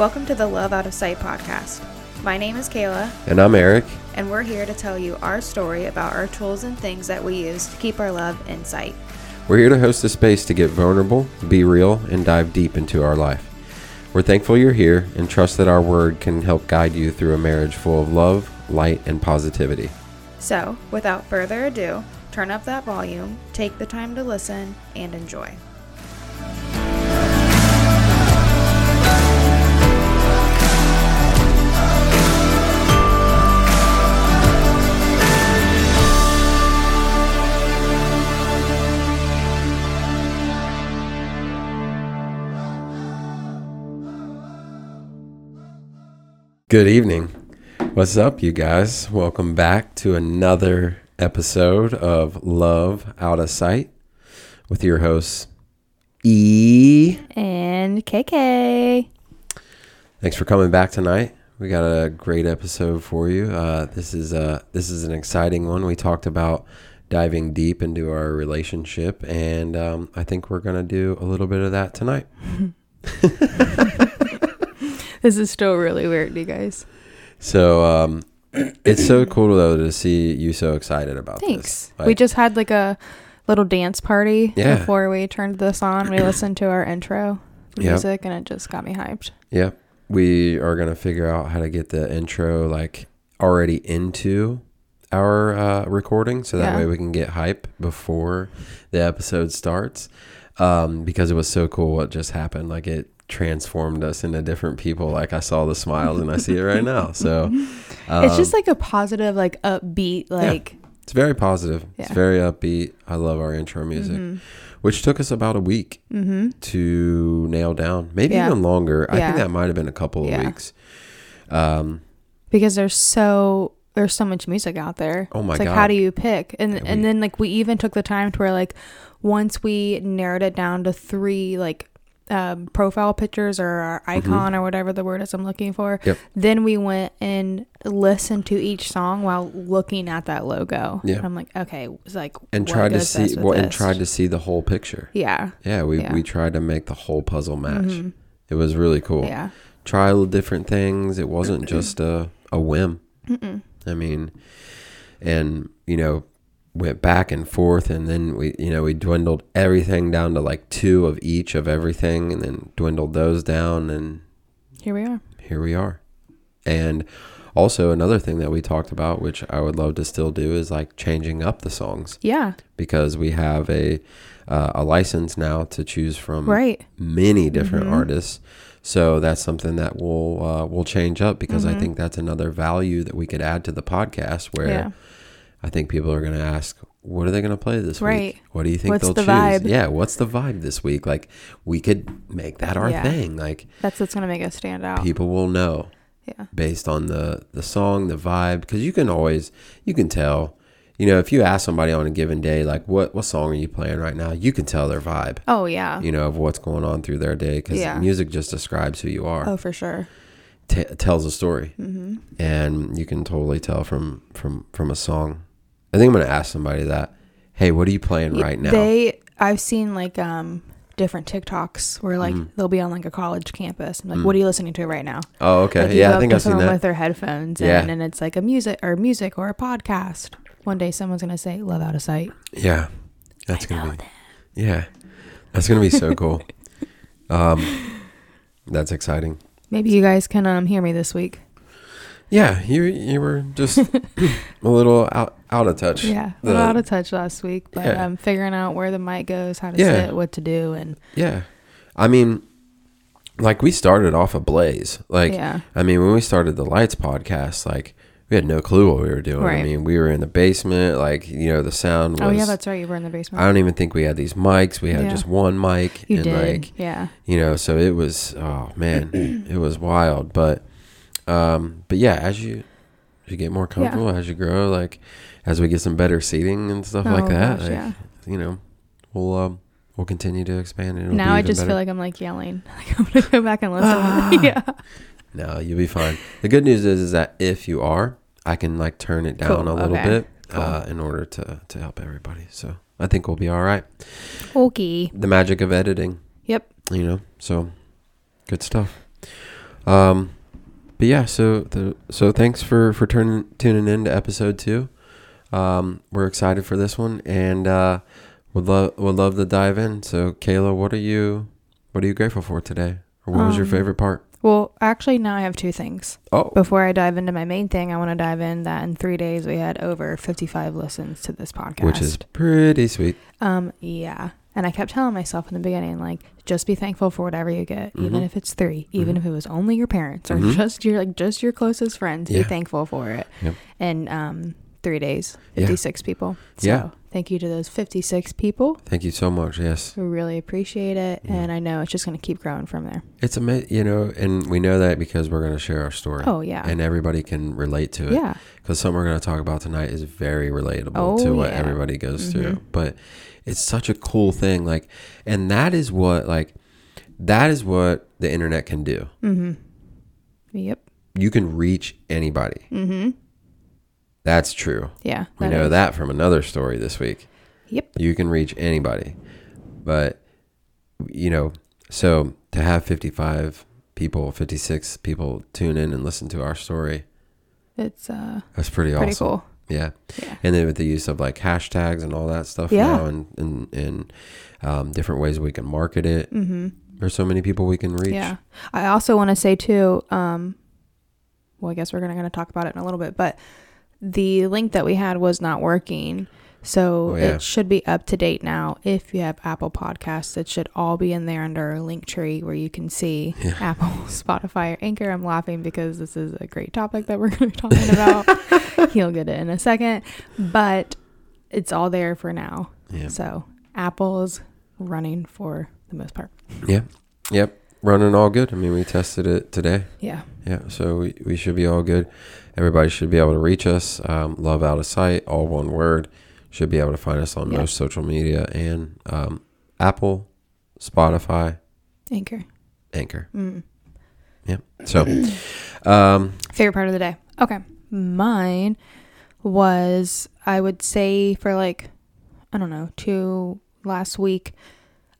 Welcome to the Love Out of Sight podcast. My name is Kayla, And I'm Eric. and we're here to tell you our story about our tools and things that we use to keep our love in sight. We're here to host a space to get vulnerable, be real, and dive deep into our life. We're thankful you're here and trust that our word can help guide you through a marriage full of love, light, and positivity. So, without further ado, turn up that volume, take the time to listen, and enjoy. Good evening. What's up, you guys? Welcome back to another episode of Love Out of Sight with your hosts, E. And KK. Thanks for coming back tonight. We got a great episode for you. Uh, this is uh, this is an exciting one. We talked about diving deep into our relationship, and um, I think we're gonna do a little bit of that tonight. This is still really weird, you guys. So um, it's so cool though to see you so excited about Thanks. this. we Like, just had like a little dance party Yeah. before we turned this on. We listened to our intro Yep. music and it just got me hyped. yeah, we are gonna figure out how to get the intro like already into our uh, recording, so that Yeah. way we can get hype before the episode starts. Um, because it was so cool what just happened. Like it transformed us into different people. Like I saw the smiles and I see it right now. So um, it's just like a positive, like upbeat, like it's very positive. It's very upbeat. I love our intro music, mhm, which took us about a week mhm. to nail down, maybe Yeah. even longer. I think that might have been a couple of Yeah. weeks. Um, because there's so there's so much music out there. Oh my it's like God. how do you pick? And Yeah, and we- then like we even took the time to where like once we narrowed it down to three like um, profile pictures or our icon or whatever the word is I'm looking for. Mm-hmm. Yep. Then we went and listened to each song while looking at that logo. Yeah. And I'm like, okay, it's like and tried to see well, and this? tried to see the whole picture. Yeah. Yeah, we Yeah. we tried to make the whole puzzle match. Mhm. It was really cool. Yeah. Try different things. It wasn't just a a whim. Mm-mm. I mean, and you know, went back and forth, and then we you know we dwindled everything down to like two of each of everything, and then dwindled those down, and Here we are. here we are. And also another thing that we talked about, which I would love to still do, is like changing up the songs Yeah. because we have a uh, a license now to choose from Right. many different Mhm. artists. So that's something that we'll uh, we'll change up because I Mhm. think that's another value that we could add to the podcast. Where Yeah. I think people are going to ask, "What are they going to play this Right. week? What do you think What's they'll the choose?" vibe? Yeah, what's the vibe this week? Like we could make that our Yeah. thing. Like That's what's gonna make us stand out. people will know Yeah. based on the the song, the vibe, because you can always you can tell. You know, if you ask somebody on a given day, like what what song are you playing right now, you can tell their vibe. Oh yeah. You know of what's going on through their day because Yeah. music just describes who you are, Oh for sure. t- tells a story, Mm-hmm. and you can totally tell from from from a song. I think I'm gonna ask somebody that. Hey, what are you playing right now? They I've seen like um different TikToks where like Mhm. they'll be on like a college campus. and like, Mm. what are you listening to right now? oh, okay, Like, yeah, I think I've seen that. with their headphones Yeah. in, and it's like a music or music or a podcast. One day someone's gonna say "Love Out of Sight." Yeah, that's I gonna be that. yeah, that's gonna be so cool. Um, that's exciting. Maybe you guys can um hear me this week. Yeah, you you were just a little out out of touch. Yeah, a The- out of touch last week, but Yeah. um figuring out where the mic goes, how to Yeah. sit, what to do, and Yeah. I mean, like we started off a blaze. Like, yeah, I mean, when we started the Lights podcast, like we had no clue what we were doing. I mean, we were in the basement. Like, you know, the sound was. oh yeah, that's right. You were in the basement. I don't even think we had these mics. We had Yeah. just one mic. you and did, like, yeah. you know, so it was. Oh man, it was wild. But, um, but yeah, as you, as you get more comfortable, as you grow, like, as we get some better seating and stuff like Oh, that, gosh, like, yeah. you know, we'll um, we'll continue to expand. And Now I just better. feel like I'm like yelling. Like I'm gonna go back and listen. Ah. yeah. No, you'll be fine. The good news is, is that if you are, I can like turn it down Cool, a little okay, bit cool. uh, in order to to help everybody. So I think we'll be all right. Okay. The magic of editing, Yep. you know. So good stuff. Um, but yeah, so the so thanks for for turning tuning in to episode two. Um, we're excited for this one, and uh, would love would love to dive in. So, Kayla, what are you what are you grateful for today, or what was your Um, favorite part? Well, actually, now I have two things. Oh, Before I dive into my main thing, I want to dive in that in three days we had over 55 listens to this podcast. which is pretty sweet. Um, yeah. And I kept telling myself in the beginning, like, just be thankful for whatever you get, even Mhm. if it's 3 even Mhm. if it was only your parents or Mhm. just your like just your closest friends. Yeah. Be thankful for it. Yep. And um, three days, Yeah. 56 people. So Yeah. thank you to those 56 people. Thank you so much. Yes, We really appreciate it, Yeah. and I know it's just going to keep growing from there. it's amazing. You know, and we know that because we're going to share our story. Oh yeah, And everybody can relate to it. yeah, because something we're going to talk about tonight is very relatable Oh, to what yeah. everybody goes through Mhm. but it's such a cool thing like and that is what like that is what the internet can do mm-hmm. Yep. you can reach anybody Mm-hmm. That's true Yeah. we that know is. that from another story this week Yep. you can reach anybody but you know so to have 55 people 56 people tune in and listen to our story It's uh that's pretty, pretty awesome cool. yeah Yeah. and then with the use of like hashtags and all that stuff Yeah. now and and, and um, different ways we can market it Mm-hmm. there's so many people we can reach Yeah. I also want to say too, um, well, I guess we're gonna gonna talk about it in a little bit, but the link that we had was not working. So Oh, yeah. it should be up to date now. If you have Apple Podcasts, it should all be in there under a Linktree where you can see Yeah. Apple, Spotify, or Anchor. I'm laughing because this is a great topic that we're going to be talking about. He'll get it in a second, but it's all there for now. yeah So Apple is running for the most part. yeah yep running all good i mean we tested it today Yeah. yeah so we, we should be all good everybody should be able to reach us um, love out of sight all one word should be able to find us on Yeah. most social media and um, apple spotify Anchor. anchor Mm. so um, Favorite part of the day. Okay. Mine was, I would say, for like, I don't know, two last week,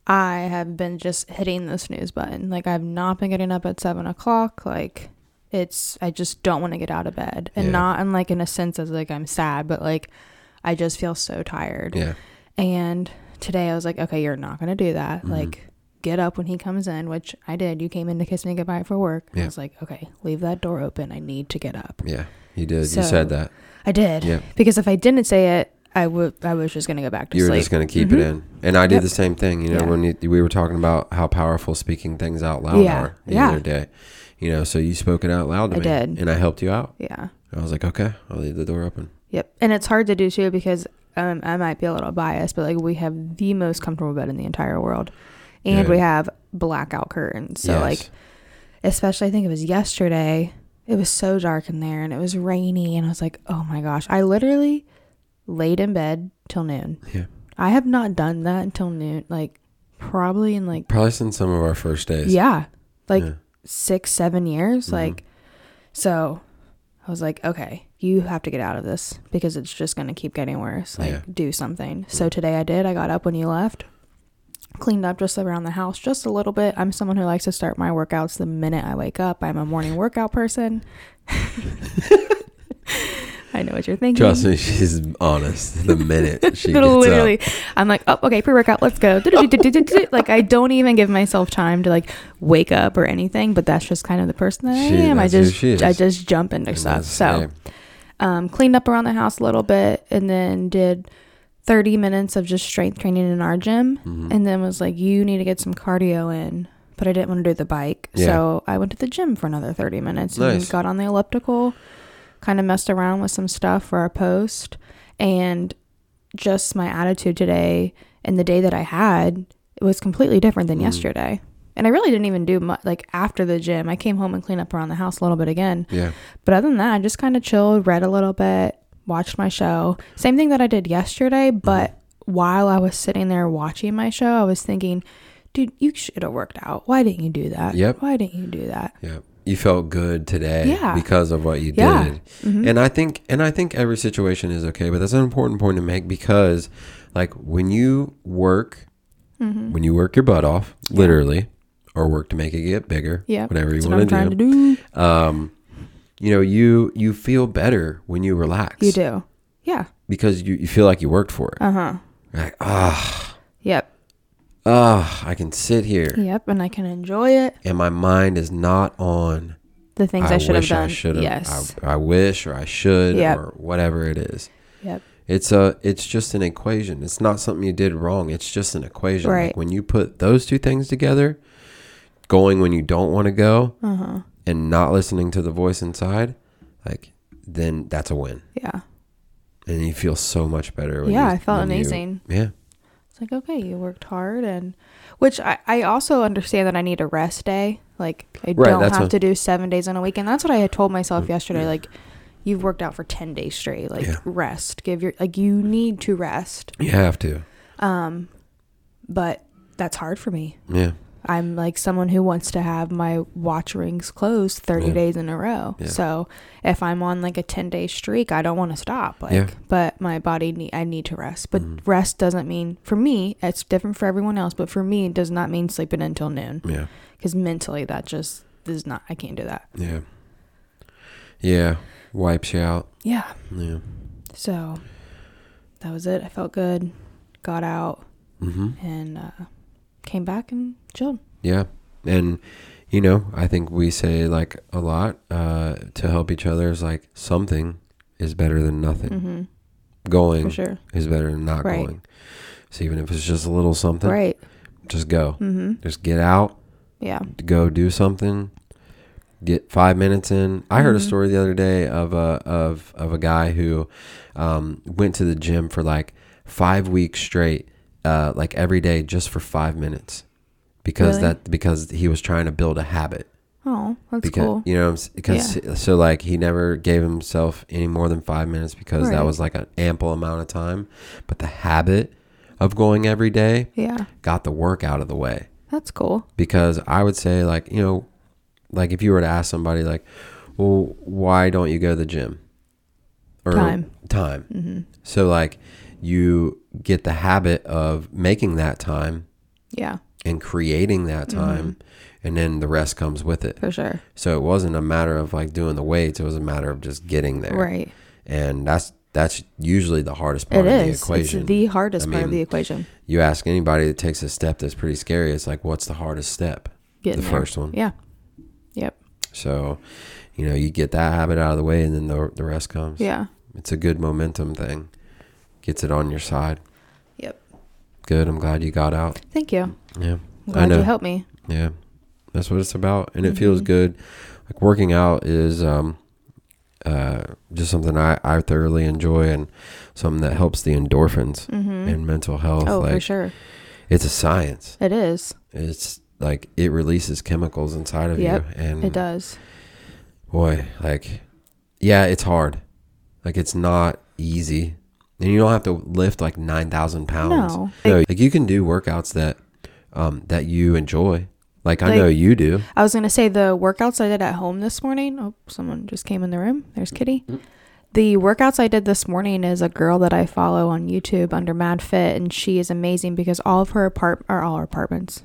I have been just hitting the snooze button. Like, I've not been getting up at seven o'clock. Like, it's, I just don't want to get out of bed. And Yeah. not in like, in a sense as like I'm sad, but like, I just feel so tired. yeah And today I was like, okay, you're not going to do that. Mhm. Like, get up when he comes in, which I did. You came in to kiss me goodbye for work. Yeah. I was like, okay, leave that door open. I need to get up. yeah you did So- you said that I did. yeah Because if I didn't say it, I would. I was just gonna go back to sleep. you were just going to keep it in and i did Yep. the same thing you know Yeah. when you, we were talking about how powerful speaking things out loud Yeah. are the Yeah. other day you know so you spoke it out loud to I me did. and i helped you out yeah. i was like okay i'll leave the door open Yep. And it's hard to do too because um, I might be a little biased, but like we have the most comfortable bed in the entire world, and Yeah. we have blackout curtains. So Yes. like, especially I think it was yesterday. It was so dark in there, and it was rainy, and I was like, oh my gosh! I literally laid in bed till noon. Yeah. I have not done that until noon. Like probably in like probably since some of our first days yeah, like Yeah. six, seven years. Mhm. Like, so I was like, okay, you have to get out of this because it's just going to keep getting worse. Like, Yeah. do something. So today I did. I got up when you left, cleaned up just around the house just a little bit. I'm someone who likes to start my workouts the minute I wake up. I'm a morning workout person. I know what you're thinking. trust me she's honest. The minute she gets literally. up. I'm like oh okay pre-workout let's go. Like i don't even give myself time to like wake up or anything but that's just kind of the person that i She- am. I just i just jump into And stuff. so um cleaned up around the house a little bit and then did 30 minutes of just strength training in our gym mhm. and then was like you need to get some cardio in but i didn't want to do the bike. Yeah. so i went to the gym for another 30 minutes and got on the elliptical kind of messed around with some stuff for our post. And just my attitude today and the day that i had it was completely different than Mm. yesterday. And i really didn't even do much like after the gym. I came home and cleaned up around the house a little bit again. Yeah. But other than that i just kind of chilled read a little bit watched my show. Same thing that i did yesterday but while i was sitting there watching my show i was thinking dude you should have worked out. Why didn't you do that? Yep. why didn't you do that? Yeah you felt good today Yeah. because of what you Yeah. did Mhm. and i think and i think every situation is okay but that's an important point to make because like when you work Mhm. when you work your butt off literally or work to make it get bigger. Yeah. Whatever you That's what want to do. Um, you know, you you feel better when you relax. You do. Yeah. because you, you feel like you worked for it. Uh huh. Like ah Yep. Ah, I can sit here Yep. And I can enjoy it. and my mind is not on. The things I, should have wish I done. should have. Yes. I, I wish or I should Yep. or whatever it is. Yep. It's a it's just an equation. It's not something you did wrong. It's just an equation. Right. Like when you put those two things together, going when you don't want to go Uh huh. and not listening to the voice inside, like then that's a win. Yeah. And you feel so much better. Yeah, you- I felt when you- amazing. yeah. Like, okay, you worked hard and which I, I also understand that I need a rest day. Like I Right, don't have a- to do seven days in a week. And that's what I had told myself yesterday. Like you've worked out for ten days straight. Like Yeah. rest. Give your like you need to rest. You have to. Um but that's hard for me. Yeah. I'm like someone who wants to have my watch rings closed 30 Yeah. days in a row. Yeah. So if I'm on like a 10 day streak, I don't want to stop. Like, Yeah. but my body need, I need to rest. But Mhm. rest doesn't mean for me, it's different for everyone else, but for me, it does not mean sleeping until noon Yeah. because mentally that just is not, I can't do that. Yeah. Yeah. Wipes you out. Yeah. Yeah. So that was it. I felt good, got out Mm-hmm. and uh, came back and chilled. Yeah. And, you know, I think we say like a lot uh, to help each other is like something is better than nothing. hmm Going sure. is better than not Right. going. So even if it's just a little something, Right. just go. hmm Just get out, Yeah. go do something. Get five minutes in. I heard a Mhm. story the other day of a of of a guy who um, went to the gym for like five weeks straight, uh, like every day, just for five minutes, because Really? that because he was trying to build a habit. Oh, that's because cool. you know because so like he never gave himself any more than five minutes because that was like an ample amount of time, but the habit of going every day Yeah. got the work out of the way That's cool. because I would say like you know like if you were to ask somebody like well why don't you go to the gym or Time. time hmm so like you get the habit of making that time Yeah, and creating that mm-hmm. time and then the rest comes with it for sure. so it wasn't a matter of like doing the weights it was a matter of just getting there Right. and that's that's usually the hardest part It of the equation It's the hardest I part of the equation. you ask anybody that takes a step that's pretty scary it's like what's the hardest step Getting the there. first one Yeah. Yep. So, you know, you get that habit out of the way and then the, the rest comes. Yeah. It's a good momentum thing. Gets it on your side. Good. I'm glad you got out. Thank you. Yeah. I'm I glad know. you helped me. Yeah. That's what it's about. And it feels Mhm. good. Like working out is um uh just something I, I thoroughly enjoy and something that helps the endorphins Mm-hmm. and mental health. Oh, like for sure. it's a science. It is. It's like it releases chemicals inside of Yep, you. And It does. boy, like, yeah, it's hard. Like, it's not easy. And you don't have to lift like 9,000 pounds. No. No, like, you can do workouts that, um, that you enjoy. Like, I know you do. I was gonna say the workouts I did at home this morning. Oh, someone just came in the room. There's Kitty. The workouts I did this morning is a girl that I follow on YouTube under MadFit, and she is amazing because all of her apart or all her apartments,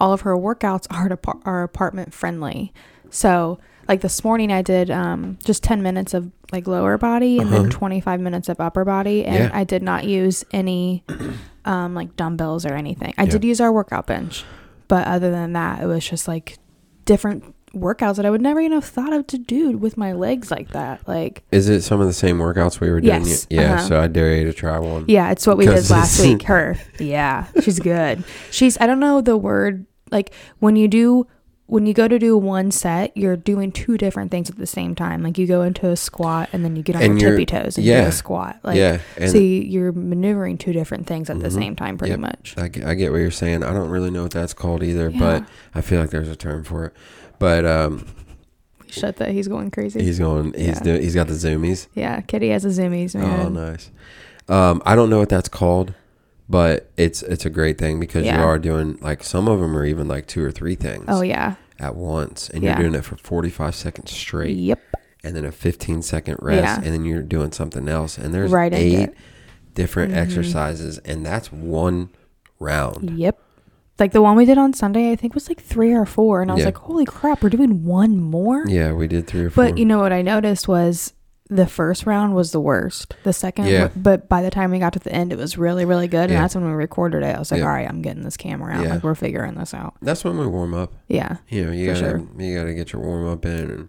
all of her workouts are depar- are apartment friendly. So like this morning, I did um, just ten minutes of like lower body and then Uh-huh. twenty five minutes of upper body, and Yeah. I did not use any um, like dumbbells or anything. I Yeah. did use our workout bench, but other than that, it was just like different workouts that I would never even have thought of to do with my legs like that. Like, Is it some of the same workouts we were doing? Yes, Yeah. uh-huh. So I dare you to try one. yeah, it's what we did last week. Her, yeah, she's good. She's I don't know the word like when you do when you go to do one set, you're doing two different things at the same time. Like you go into a squat and then you get on And your tippy toes and do yeah. a squat. Like, yeah. And so you, you're maneuvering two different things at the Mhm. same time, pretty Yep. much. I, get- I get what you're saying. I don't really know what that's called either, Yeah. but I feel like there's a term for it. But um, Shut that. He's going crazy. he's going. He's Yeah. doing. He's got the zoomies. yeah, Kitty has a zoomies, man. Oh, nice. Um, I don't know what that's called, but it's it's a great thing because you are doing like some of them are even like two or three things Oh yeah. at once, and Yeah. you're doing it for 45 seconds straight, Yep. and then a 15 second rest, Yeah. and then you're doing something else, and there's Right eight different Mhm. exercises, and that's one round. Yep. Like the one we did on Sunday, I think was like three or four, and I was Yeah. like, "Holy crap, we're doing one more!" Yeah, we did three or four. But you know what I noticed was the first round was the worst. The second, Yeah. but by the time we got to the end, it was really, really good. And Yeah. that's when we recorded it. I was like, Yeah. all right, I'm getting this camera out. Like we're figuring this out. That's when we warm up. Yeah, You know, you gotta you gotta get your warm up in, and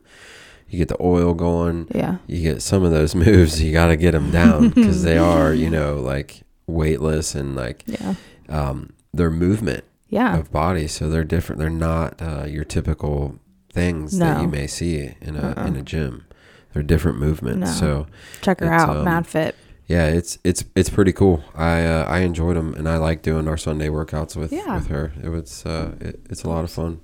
you get the oil going. yeah, You get some of those moves. You gotta get them down because they are, you know, like weightless and like yeah, um, their movement yeah. of body. So they're different. They're not uh, your typical things that you may see in a Uh-uh. in a gym. They're different movements. No. So Check her out, um, MadFit. yeah, it's it's it's pretty cool. I uh, I enjoyed them, and I like doing our Sunday workouts with Yeah. with her. It was uh, it, it's a lot of fun.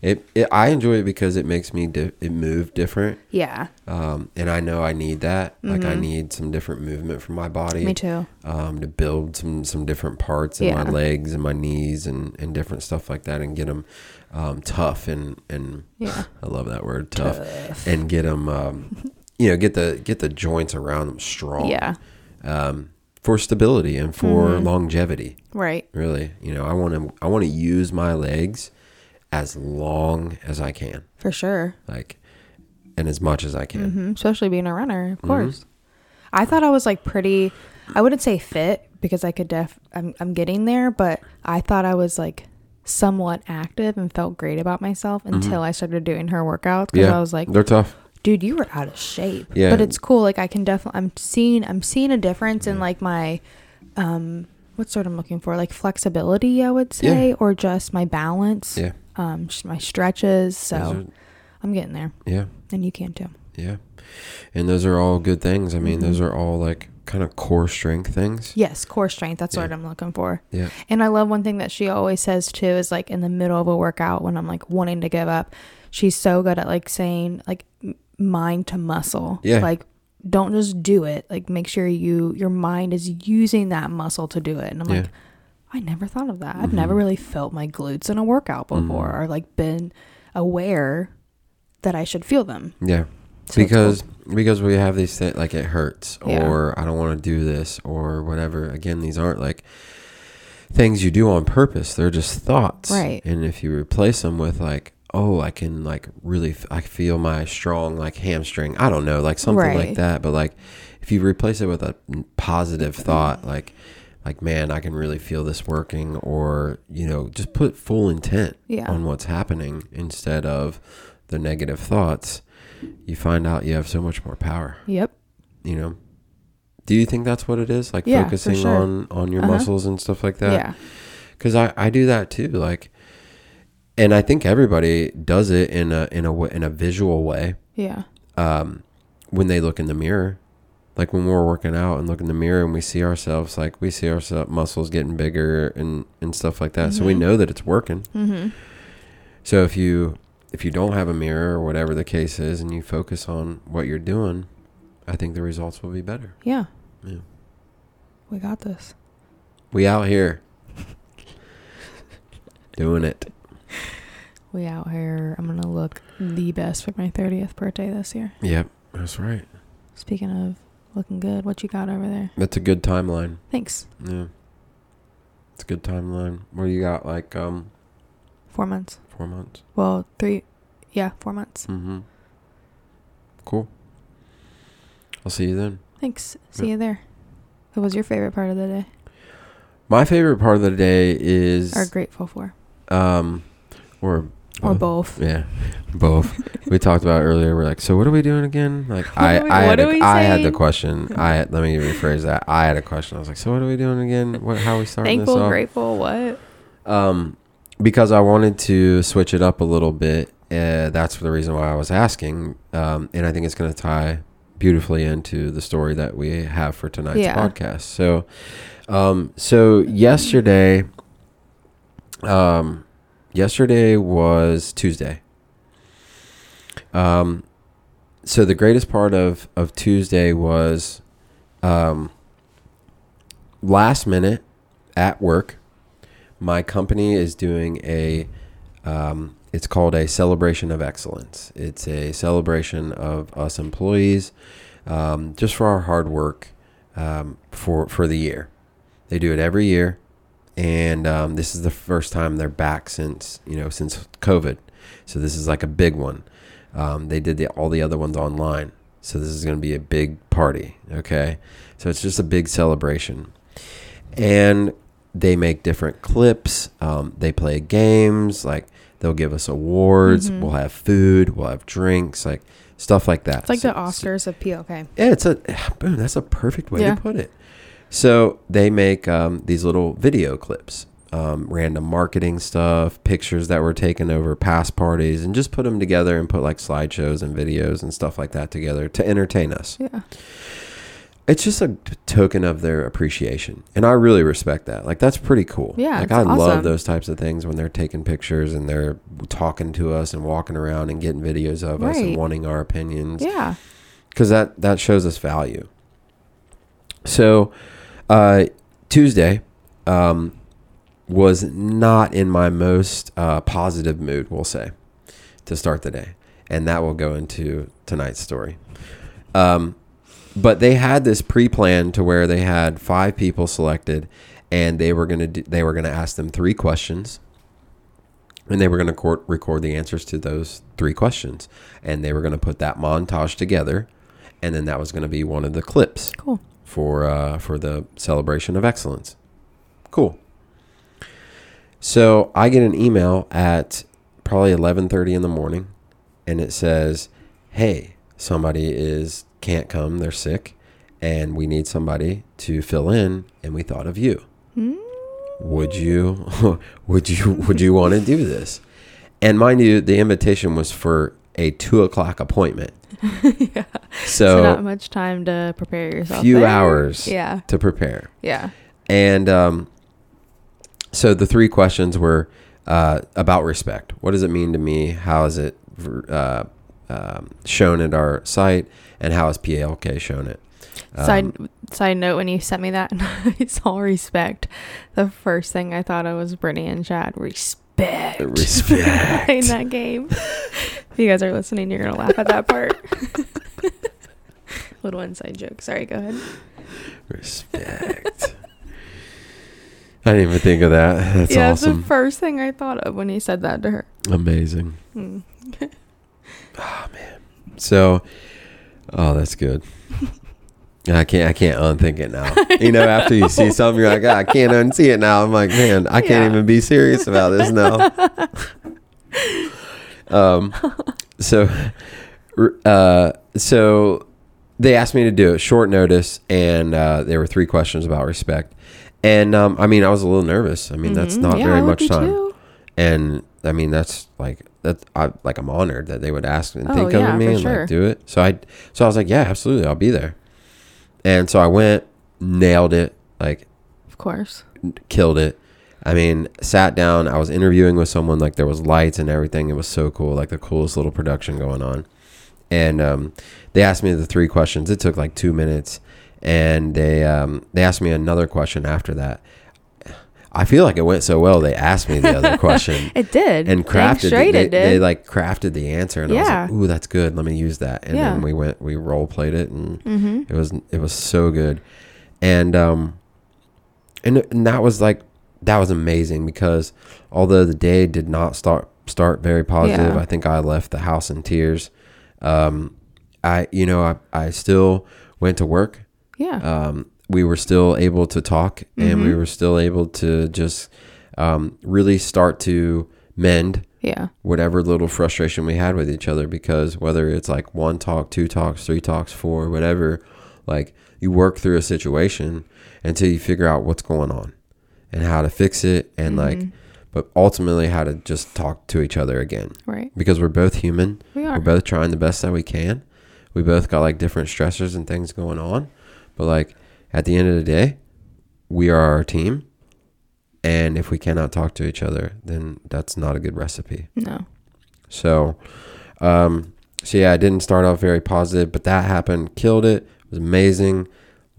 It, it I enjoy it because it makes me di- it move different, Yeah, um, and I know I need that. Like I Mhm. need some different movement from my body. me too. um, to build some some different parts in Yeah. my legs and my knees and, and different stuff like that and get them um, tough and and Yeah, I love that word tough and get them um, you know get the get the joints around them strong yeah, um, for stability and for Mhm. longevity right. really you know I want to I want to use my legs as long as I can For sure. like and as much as I can hmm Especially being a runner, of Mhm. course. I thought I was like pretty. I wouldn't say fit because I could def. I'm I'm getting there, but I thought I was like somewhat active and felt great about myself until I started doing her workouts because Mm-hmm. Yeah. I was like, they're tough dude, you were out of shape. Yeah. But it's cool. Like I can definitely. I'm seeing. I'm seeing a difference in like my. Um, what I'm looking for? Like flexibility, I would say, or just my balance. yeah Um, my stretches. So are- I'm getting there, yeah and you can too. Yeah. And those are all good things. I mean, Mhm. those are all like kind of core strength things. Yes, core strength. That's what I'm looking for. Yeah. And I love one thing that she always says too is like in the middle of a workout when I'm like wanting to give up, she's so good at like saying like mind to muscle. Yeah. Like don't just do it. Like make sure you your mind is using that muscle to do it. And I'm Yeah. like, I never thought of that. I've Mhm. never really felt my glutes in a workout before Mhm. or like been aware that I should feel them. Yeah. So because because we have these things like it hurts Yeah. or I don't want to do this or whatever. Again, these aren't like things you do on purpose. They're just thoughts. Right. And if you replace them with like, oh, I can like really f- I feel my strong like hamstring. I don't know, like something like that, but like if you replace it with a positive thought mm-hmm. like like man, I can really feel this working or, you know, just put full intent Yeah. on what's happening instead of the negative thoughts, you find out you have so much more power, Yep. you know. Do you think that's what it is? Like Yeah, focusing sure. on on your Uh-huh. muscles and stuff like that? yeah. Cuz I I do that too like and I think everybody does it in a in a in a visual way Yeah. um when they look in the mirror. Like when we're working out and look in the mirror and we see ourselves like we see our muscles getting bigger and and stuff like that. So we Mhm. know that it's working. Mm-hmm. So if you if you don't have a mirror or whatever the case is and you focus on what you're doing, I think the results will be better. Yeah. Yeah. We got this. We out here doing it. We out here. I'm gonna look the best for my 30th birthday this year. Yep, that's right. Speaking of looking good, what you got over there? That's a good timeline. Thanks. Yeah. It's a good timeline. What do you got like um Four months. 4 months? Well, three. Yeah, four months. Mm-hmm. Cool. I'll see you then. Thanks. See Yeah. you there. What was your favorite part of the day? My favorite part of the day is Are grateful for? um or Or both. both? Yeah, both. we talked about earlier. We're like, so what are we doing again? Like, I, are we- I, what had, a, I had the question. I had, let me rephrase that. I had a question. I was like, so what are we doing again? What, how are we starting Thankful, this off? grateful, what? Um, because I wanted to switch it up a little bit. Uh, that's the reason why I was asking. Um, and I think it's going to tie beautifully into the story that we have for tonight's Yeah. podcast. So, um, so yesterday, um, yesterday was Tuesday. Um, so the greatest part of of Tuesday was, um, last minute at work. My company is doing a, um, it's called a celebration of excellence. It's a celebration of us employees, um, just for our hard work um, for for the year. They do it every year, and um, this is the first time they're back since you know since COVID. So this is like a big one. Um, they did the, all the other ones online, so this is going to be a big party. Okay, so it's just a big celebration, and they make different clips. Um, they play games like they'll give us awards. Mhm. We'll have food. We'll have drinks, like stuff like that. It's like So- the Oscars of POK. yeah, it's a boom. That's a perfect way Yeah. to put it. So they make um, these little video clips, um, random marketing stuff, pictures that were taken over past parties, and just put them together and put like slideshows and videos and stuff like that together to entertain us. Yeah. It's just a token of their appreciation, and I really respect that. Like that's pretty cool. Yeah, like I love those types of things when they're taking pictures and they're talking to us and walking around and getting videos of us and wanting our opinions Yeah. because that that shows us value. So, uh, Tuesday um, was not in my most uh, positive mood. We'll say to start the day, and that will go into tonight's story. Um, but they had this pre-planned to where they had five people selected, and they were gonna do, they were gonna ask them three questions, and they were gonna court, record the answers to those three questions, and they were gonna put that montage together, and then that was gonna be one of the clips Cool. for uh, for the celebration of excellence. Cool. So I get an email at probably eleven thirty in the morning, and it says, "Hey, somebody is can't come. They're sick, and we need somebody to fill in. And we thought of you. Mm. Would you? would you? Would you want to do this?" And mind you, the invitation was for a two o'clock appointment. yeah. So, So not much time to prepare yourself. A few there. hours Yeah. to prepare. Yeah. And um, so the three questions were uh, about respect. What does it mean to me? How is it uh, um, shown at our site? And how has PALK shown it? Um, Side side note: When you sent me that, it's all respect. The first thing I thought of was Brittany and Chad. Respect. Respect. Playing that game. if you guys are listening, you're gonna laugh at that part. Little inside joke. Sorry. Go ahead. Respect. I didn't even think of that. That's yeah, it's awesome. the first thing I thought of when he said that to her. Amazing. Hmm. So, oh, that's good. I can't. I can't unthink it now. You know, after you see something, you're like, "Ah, I can't unsee it now. I'm like, man, I can't Yeah. even be serious about this now. um, so, uh, so they asked me to do it short notice, and uh, there were three questions about respect. And um, I mean, I was a little nervous. I mean, that's Mhm. not Yeah, very much time too. and I mean that's like that I like I'm honored that they would ask and Oh, think yeah, of me and sure. like do it. So I so I was like, yeah, absolutely, I'll be there. And so I went, nailed it, like Of course. killed it. I mean, sat down. I was interviewing with someone. Like there was lights and everything. It was so cool. Like the coolest little production going on. And um, they asked me the three questions. It took like two minutes, and they um, they asked me another question after that. I feel like it went so well. They asked me the other question It did. and crafted they, they like crafted the answer and I was like, "Ooh, that's good. Let me use that." And Yeah. then we went we role played it and mm-hmm. it was it was so good. And um and and that was like that was amazing because although the day did not start start very positive, Yeah. I think I left the house in tears. Um I you know, I I still went to work Yeah. um, we were still able to talk and we Mhm. were still able to just um, really start to mend yeah. whatever little frustration we had with each other because whether it's like one talk, two talks, three talks, four, whatever, like you work through a situation until you figure out what's going on and how to fix it and like Mhm. but ultimately how to just talk to each other again Right. because we're both human We are. we're both trying the best that we can. We both got like different stressors and things going on. But like at the end of the day, we are our team. And if we cannot talk to each other, then that's not a good recipe. No. So, um, so yeah, I didn't start off very positive, but that happened, killed it. It was amazing.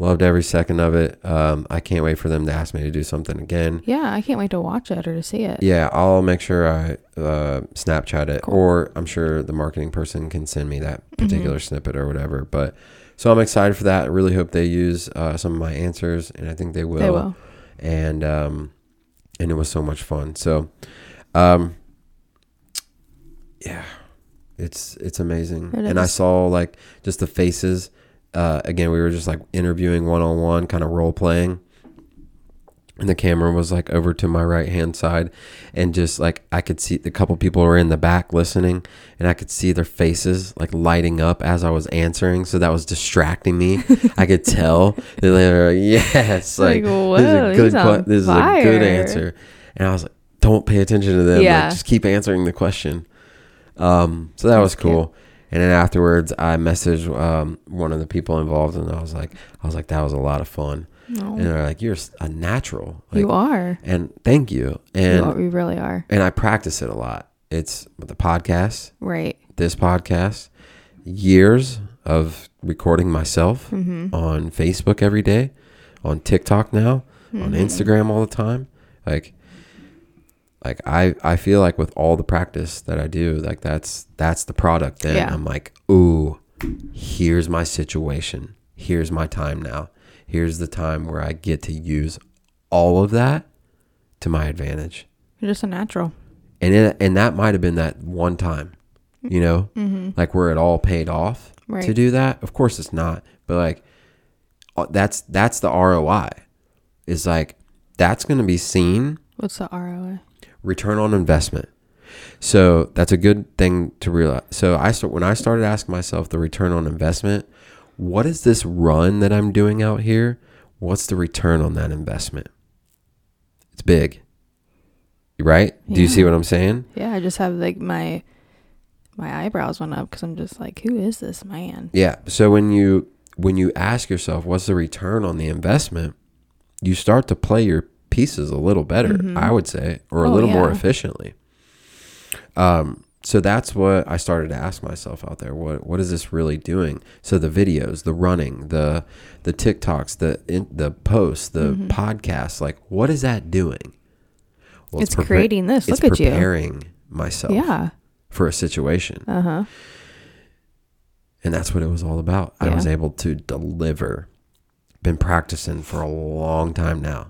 Loved every second of it. Um, I can't wait for them to ask me to do something again. Yeah, I can't wait to watch it or to see it. Yeah, I'll make sure I uh, Snapchat it, Cool. or I'm sure the marketing person can send me that Mm-hmm. particular snippet or whatever. But so I'm excited for that. I really hope they use uh, some of my answers, and I think they will. They will. And um, and it was so much fun. So, um, yeah, it's it's amazing. It and I saw like just the faces. Uh, again, we were just like interviewing one on one, kind of role playing. And the camera was like over to my right hand side, and just like I could see the couple people were in the back listening, and I could see their faces like lighting up as I was answering. So that was distracting me. I could tell that they were like, yes, like, Like, this is a good que- this is a good answer. And I was like, don't pay attention to them. Like, just keep answering the question. Um, so that was That's cute. cool. And then afterwards, I messaged um, one of the people involved, and I was like, I was like, that was a lot of fun. No, And they're like, you're a natural. Like, you are. And thank you. You, And are. you really are. and I practice it a lot. It's the podcast, Right. this podcast, years of recording myself Mm-hmm. on Facebook every day, on TikTok now, on Mhm. Instagram all the time. Like like I I feel like with all the practice that I do, like that's that's the product then. Yeah. I'm like, "Ooh, here's my situation. Here's my time now. Here's the time where I get to use all of that to my advantage." You're just a natural. And it, and that might have been that one time, you know? Mm-hmm. like where it all paid off Right. to do that. Of course it's not, but like uh, that's that's the ROI. Is like that's going to be seen What's the ROI? return on investment. So that's a good thing to realize. So I start when I started asking myself the return on investment, what is this run that I'm doing out here? What's the return on that investment? It's big. Right? Do you see what I'm saying? Yeah, I just have like my my eyebrows went up because I'm just like, who is this man? Yeah. So when you when you ask yourself what's the return on the investment, you start to play your pieces a little better, Mhm. I would say, or a Oh, little more efficiently. Um so that's what I started to ask myself out there. What what is this really doing? So the videos, the running, the the TikToks, the in, the posts, the Mhm. podcasts, like what is that doing? Well, it's prepa- creating this. It's Look at you. preparing myself Yeah. for a situation. Uh huh. And that's what it was all about. I was able to deliver. Been practicing for a long time now.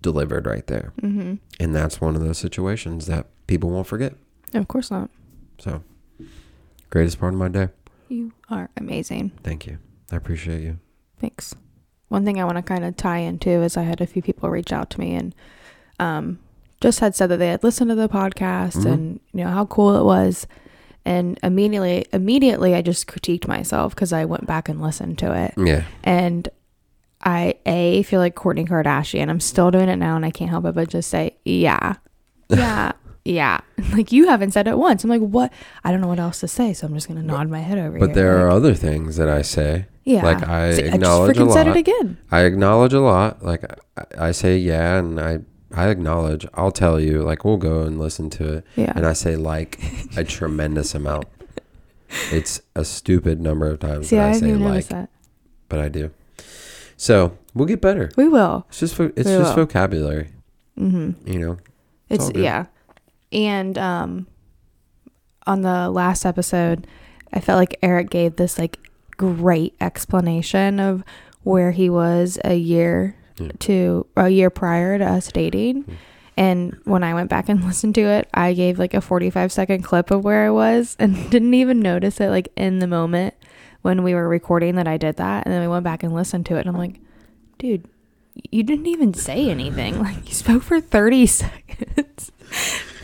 Delivered right there. Mm-hmm. And that's one of those situations that people won't forget. Of course not. So, greatest part of my day. You are amazing. Thank you. I appreciate you. Thanks. One thing I want to kind of tie into is I had a few people reach out to me and um, just had said that they had listened to the podcast Mhm. and you know how cool it was, and immediately immediately I just critiqued myself because I went back and listened to it, Yeah. and I a feel like Kourtney Kardashian. I'm still doing it now, and I can't help it but just say yeah, yeah. Yeah, like you haven't said it once. I'm like, what? I don't know what else to say, so I'm just gonna nod my head over But here. there are like, other things that I say. yeah. like, I See, acknowledge a just freaking said it again. I acknowledge a lot. Like I, I say yeah and I I acknowledge. I'll tell you like we'll go and listen to it Yeah, and I say like a tremendous amount. It's a stupid number of times See, that I I, say like, that. but I do. So we'll get better. We will. It's just it's We just will. vocabulary, Mm-hmm. you know. It's good. yeah, and um, on the last episode, I felt like Eric gave this like great explanation of where he was a year Yeah. to a year prior to us dating. Mm. And when I went back and listened to it, I gave like a 45 second clip of where I was and didn't even notice it like in the moment when we were recording that I did that. And then we went back and listened to it. And I'm like, dude, you didn't even say anything. Like you spoke for 30 seconds.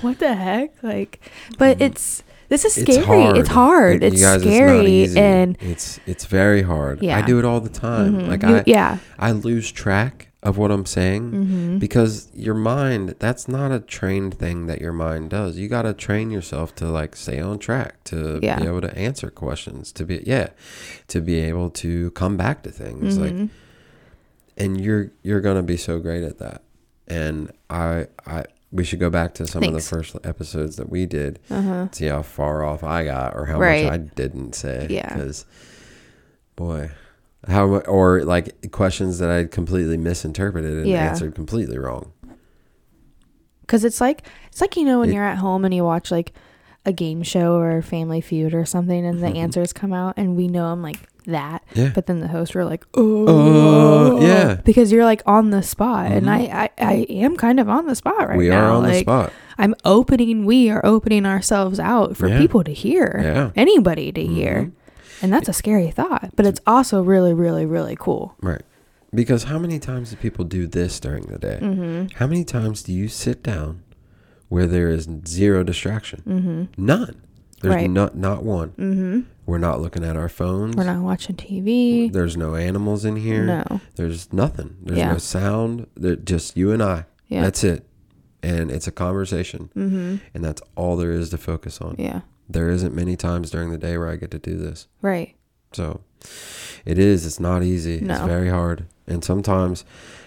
What the heck? Like, but it's, this is scary. It's hard. It- It's, you guys, scary. easy. And it's it's very hard. Yeah. I do it all the time. Mhm. Like You- I yeah. I lose track of what I'm saying. Mm-hmm. because your mind that's not a trained thing that your mind does you got to train yourself to like stay on track to Yeah. be able to answer questions to be yeah to be able to come back to things like Mhm. and you're you're gonna be so great at that and i i we should go back to some of the first episodes that we did uh-huh. see how far off i got or how Right. much i didn't say Yeah. because boy how or like questions that i completely misinterpreted and Yeah. answered completely wrong Cause it's like it's like you know when It- you're at home and you watch like a game show or Family Feud or something, and the Mhm. answers come out, and we know I'm like that, Yeah. but then the hosts were like, oh, Oh, yeah. because you're like on the spot, and Mhm. I, I I am kind of on the spot right we now. are on the spot. I'm opening, we are opening ourselves out for Yeah. people to hear, Yeah. anybody to hear, Mhm. and that's a scary thought, but it's also really, really, really cool. Right. Because how many times do people do this during the day? Mm-hmm. How many times do you sit down where there is zero distraction? Mm-hmm. None. There's Right. not not one. Mm-hmm. We're not looking at our phones. We're not watching TV. There's no animals in here. No. There's nothing. There's Yeah. no sound. There, just you and I. Yeah. That's it. And it's a conversation. mm-hmm. And that's all there is to focus on. Yeah. There isn't many times during the day where I get to do this. Right. So it is. It's not easy. No. It's very hard. And sometimes,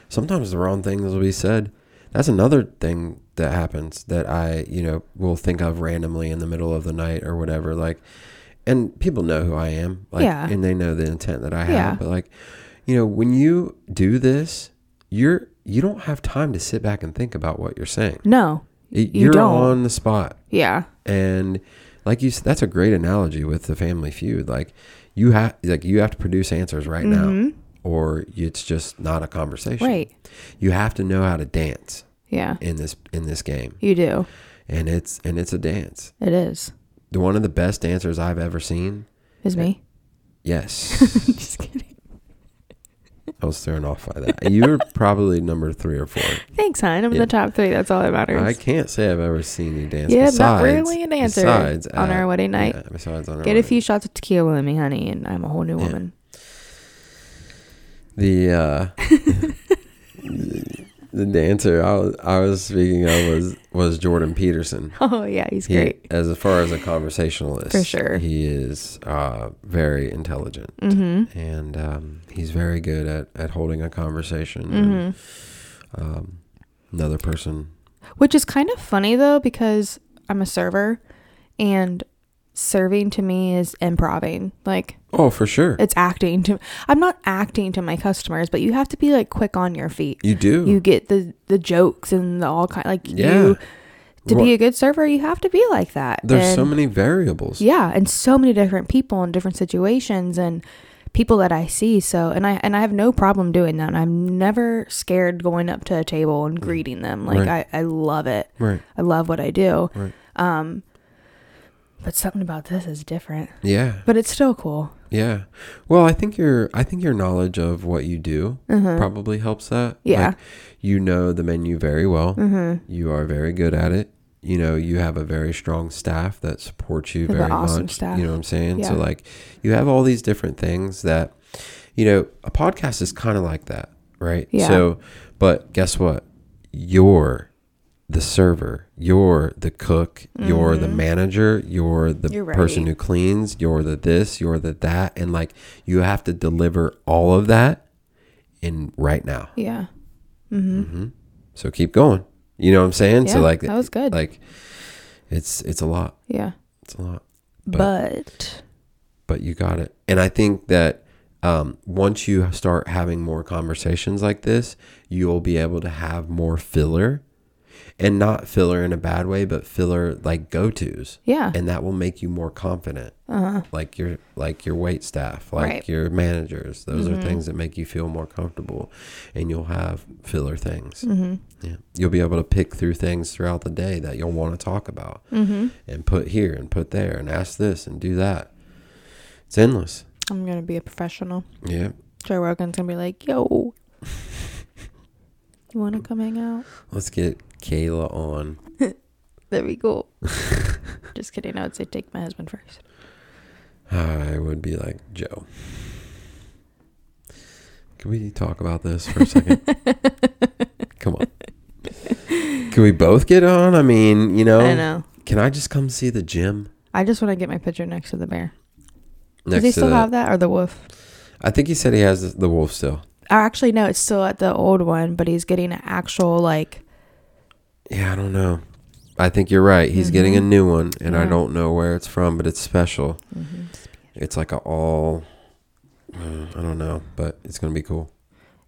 sometimes the wrong things will be said. That's another thing that happens that I, you know, will think of randomly in the middle of the night or whatever. Like, and people know who I am. Like, Yeah. And they know the intent that I have. Yeah. But like, you know, when you do this, you're you don't have time to sit back and think about what you're saying. No. Y- you You're don't. on the spot Yeah. and like you that's a great analogy with the family feud like you have like you have to produce answers right now Mhm. or it's just not a conversation Right. you have to know how to dance Yeah. in this in this game You do. and it's and it's a dance It is. the one of the best dancers i've ever seen Is me. yes Just kidding. i was thrown off by that you were probably number three or four Thanks, hon. I'm in Yeah. the top three. That's all that matters. i can't say i've ever seen you dance yeah, besides, not really a dancer. besides on at- our wedding night. yeah, besides on our Get a few shots of tequila with me, honey, and I'm a whole new Yeah. woman. The uh, the dancer I was, I was speaking of was was Jordan Peterson. Oh yeah, he's He, great. as far as a conversationalist, For sure. he is uh, very intelligent, Mm-hmm. and um, he's very good at, at holding a conversation. Mm-hmm. um, another person, Which is kind of funny though, because I'm a server, and serving to me is improving. Like oh, for sure, it's acting to. I'm not acting to my customers, but you have to be like quick on your feet. you do. You get the the jokes and the all kind like Yeah. you. To Well, be a good server, you have to be like that. there's so many variables. Yeah, and so many different people in different situations and people that I see. So, and I and I have no problem doing that. And I'm never scared going up to a table and greeting them. Like Mm. Right. I I love it. Right. I love what I do. Right. Um but something about this is different. Yeah. But it's still cool. Yeah. Well, I think your I think your knowledge of what you do Mhm. probably helps that. Yeah. Like, you know the menu very well. Mhm. You are very good at it. You know, you have a very strong staff that supports you very awesome much. staff. You know what I'm saying? So like you have all these different things that you know, a podcast is kind of like that, right? Yeah. So, but guess what? You're the server, you're the cook, you're the Mhm. manager, you're the You're person who cleans, you're the this, you're the that and like you have to deliver all of that in right now. Yeah. Mhm. hmm So keep going. You know what I'm saying? Yeah, so like that was good. like it's it's a lot. yeah. It's a lot. But, But- But you got it. And I think that um, once you start having more conversations like this, you'll be able to have more filler, and not filler in a bad way, but filler like go tos, yeah. and that will make you more confident. Uh-huh. Like your like your wait staff, like Right. your managers. Those Mhm. are things that make you feel more comfortable, and you'll have filler things. Mhm. Yeah. You'll be able to pick through things throughout the day that you'll want to talk about mm-hmm. and put here and put there and ask this and do that. It's endless. I'm going to be a professional. Yeah. Joe Rogan's going to be like, "Yo, you want to come hang out?" Let's get Kayla on. That'd be cool. Just kidding. I would say take my husband first. I would be like, Joe. Can we talk about this for a second? Come on. Can we both get on? I mean, you know, I know. can I just come see the gym I just want to get my picture next to the bear. next Does he still the, have that or the wolf? I think he said he has the, wolf still. Actually, no, it's still at the old one, but he's getting an actual like. Yeah, I don't know. I think you're right. He's getting a Mhm. new one, and I don't know where it's from, but it's special. It's like a all. Uh, I don't know, but it's gonna be cool.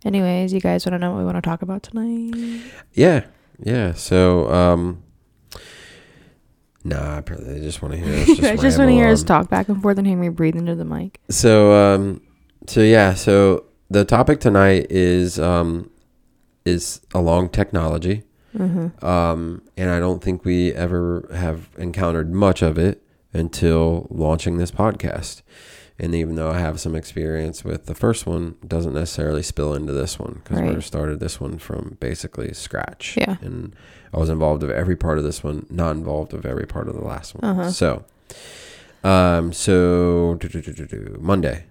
Anyways, you guys want to know what we want to talk about tonight? Yeah, yeah. So, um, Nah, I probably just want to hear us. Just I just want to hear us talk back and forth and hear me breathe into the mic. So, um, so yeah, so the topic tonight is um, is along technology, Mm-hmm. um, and I don't think we ever have encountered much of it until launching this podcast. And even though I have some experience with the first one, doesn't necessarily spill into this one because we started this one from basically scratch. Yeah. and I was involved of every part of this one, not involved of every part of the last one. Uh-huh. So, um, so Monday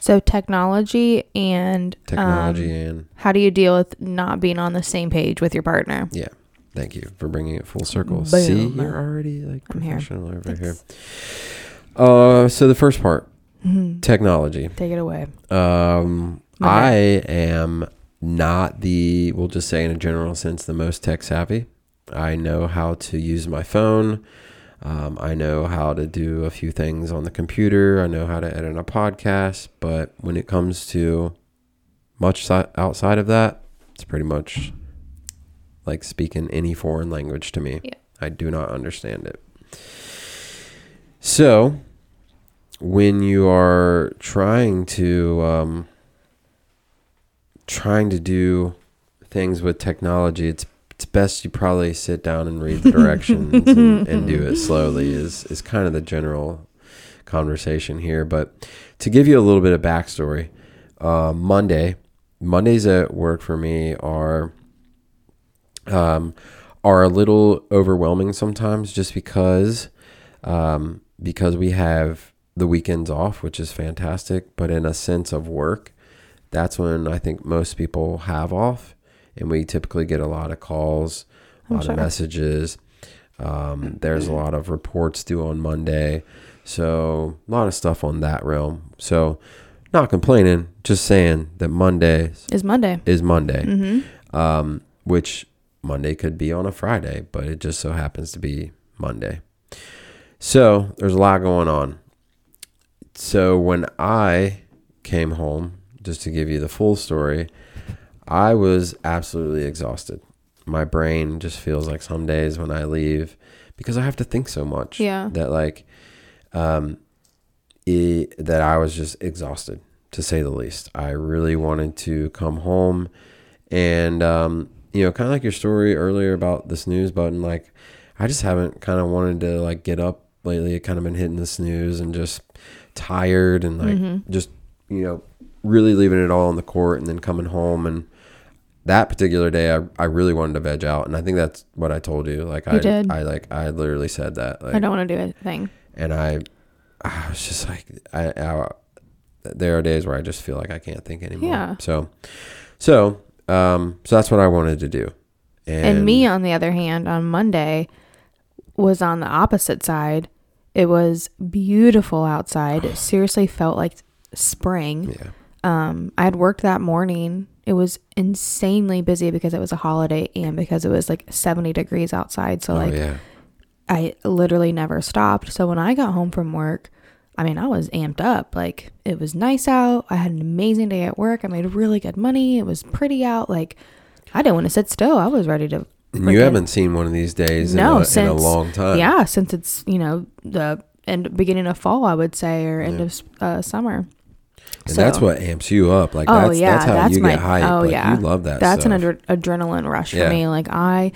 So technology and technology um, and how do you deal with not being on the same page with your partner? yeah. Thank you for bringing it full circle. Boom. See, you're already like I'm here. over Thanks. here. Uh, so the first part, Mhm. technology. Take it away. Um, My I am not the, we'll just say in a general sense, the most tech savvy. I know how to use my phone. Um, I know how to do a few things on the computer. I know how to edit a podcast. But when it comes to much si- outside of that, it's pretty much like speaking any foreign language to me. Yeah. I do not understand it. So, when you are trying to um, trying to do things with technology, it's it's best you probably sit down and read the directions and, and do it slowly. Is is kind of the general conversation here. But to give you a little bit of backstory, uh, Monday Mondays at work for me are um, are a little overwhelming sometimes, just because um, because we have the weekends off, which is fantastic. But in a sense of work, that's when I think most people have off, and we typically get a lot of calls, a I'm lot sure. of messages. Um, there's a lot of reports due on Monday, so a lot of stuff on that realm. So, not complaining, just saying that Monday Is Monday. is Monday, Mm-hmm. um, which Monday could be on a Friday, but it just so happens to be Monday. So there's a lot going on. So when I came home, just to give you the full story, I was absolutely exhausted. My brain just feels like some days when I leave because I have to think so much Yeah. that like um it, that I was just exhausted to say the least. I really wanted to come home and um you know kind of like your story earlier about the snooze button like I just haven't kind of wanted to like get up lately. It kind of been hitting the snooze and just tired and like Mhm. just you know really leaving it all on the court and then coming home and that particular day I, I really wanted to veg out and I think that's what I told you like You I did. I like I literally said that like I don't want to do anything. and I, I was just like, I, I, there are days where I just feel like I can't think anymore. Yeah. So, so, um, so that's what I wanted to do. And, And me, on the other hand, on Monday was on the opposite side. It was beautiful outside. It seriously felt like spring. yeah, Um, I had worked that morning. It was insanely busy because it was a holiday and because it was like 70 degrees outside. So, oh like, yeah, I literally never stopped. So, when I got home from work, I mean, I was amped up. Like, it was nice out. I had an amazing day at work. I made really good money. It was pretty out. Like, I didn't want to sit still. I was ready to freaking- you haven't seen one of these days No, in, a, in a long time. yeah, since it's you know the end beginning of fall, I would say, or end Yeah. of uh, summer. And that's what amps you up. Like Oh, that's yeah, that's how that's you my- get hype. oh, like, yeah. you love that. That's stuff. an adre- adrenaline rush Yeah. for me. Like I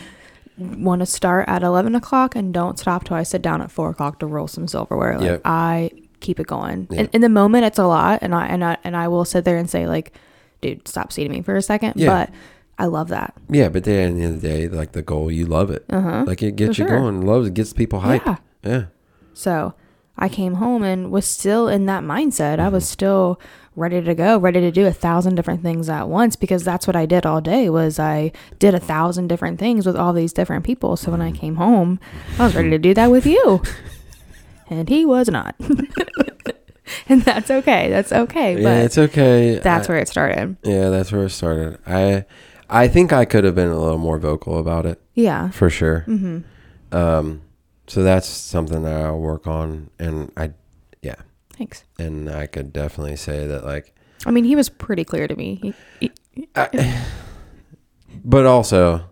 want to start at eleven o'clock and don't stop till I sit down at four o'clock to roll some silverware. Like Yep. I keep it going. Yeah. And in the moment, it's a lot, and I and I and I will sit there and say like, dude, stop seeing me for a second. Yeah. But I love that. yeah, but then at the end of the day, like the goal, you love it. Uh huh. Like it gets For you sure. going. Loves it gets people hype. Yeah. Yeah. So I came home and was still in that mindset. I was still ready to go, ready to do a thousand different things at once because that's what I did all day was I did a thousand different things with all these different people. So when I came home, I was ready to do that with you. And he was not. and that's okay. That's okay. yeah, But it's okay. that's I- where it started. Yeah, that's where it started. I I think I could have been a little more vocal about it Yeah. for sure. Mm-hmm. Um, so that's something that I'll work on, and I yeah. Thanks. and I could definitely say that like, I mean, he was pretty clear to me. He, he, I, but also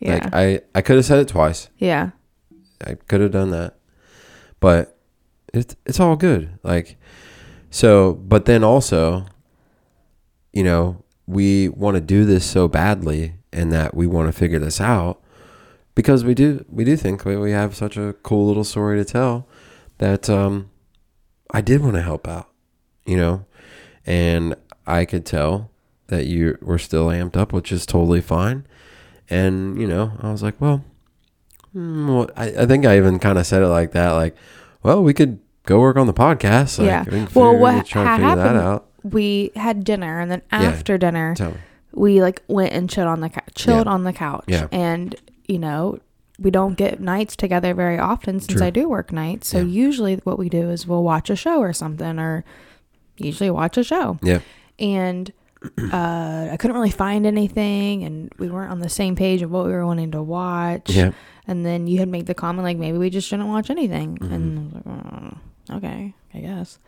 yeah. like I I could have said it twice. yeah. I could have done that, but it's it's all good. Like so, but then also, you know, we want to do this so badly, and that we want to figure this out because we do we do think we we have such a cool little story to tell that um, I did want to help out, you know, and I could tell that you were still amped up, which is totally fine. And you know, I was like, well, hmm, well I, I think I even kind of said it like that, like, well, we could go work on the podcast. Like, Yeah. we can Well, figure- what try had figure that happened- out. We had dinner, and then Yeah. after dinner, we like went and chilled on the couch, chilled Yeah. on the couch. Yeah. And you know, we don't get nights together very often since True. I do work nights. So Yeah. usually, what we do is we'll watch a show or something, or usually watch a show. Yeah. And uh, I couldn't really find anything, and we weren't on the same page of what we were wanting to watch. Yeah. And then you had made the comment like maybe we just shouldn't watch anything, Mm-hmm. and I was like, "Oh, okay, I guess.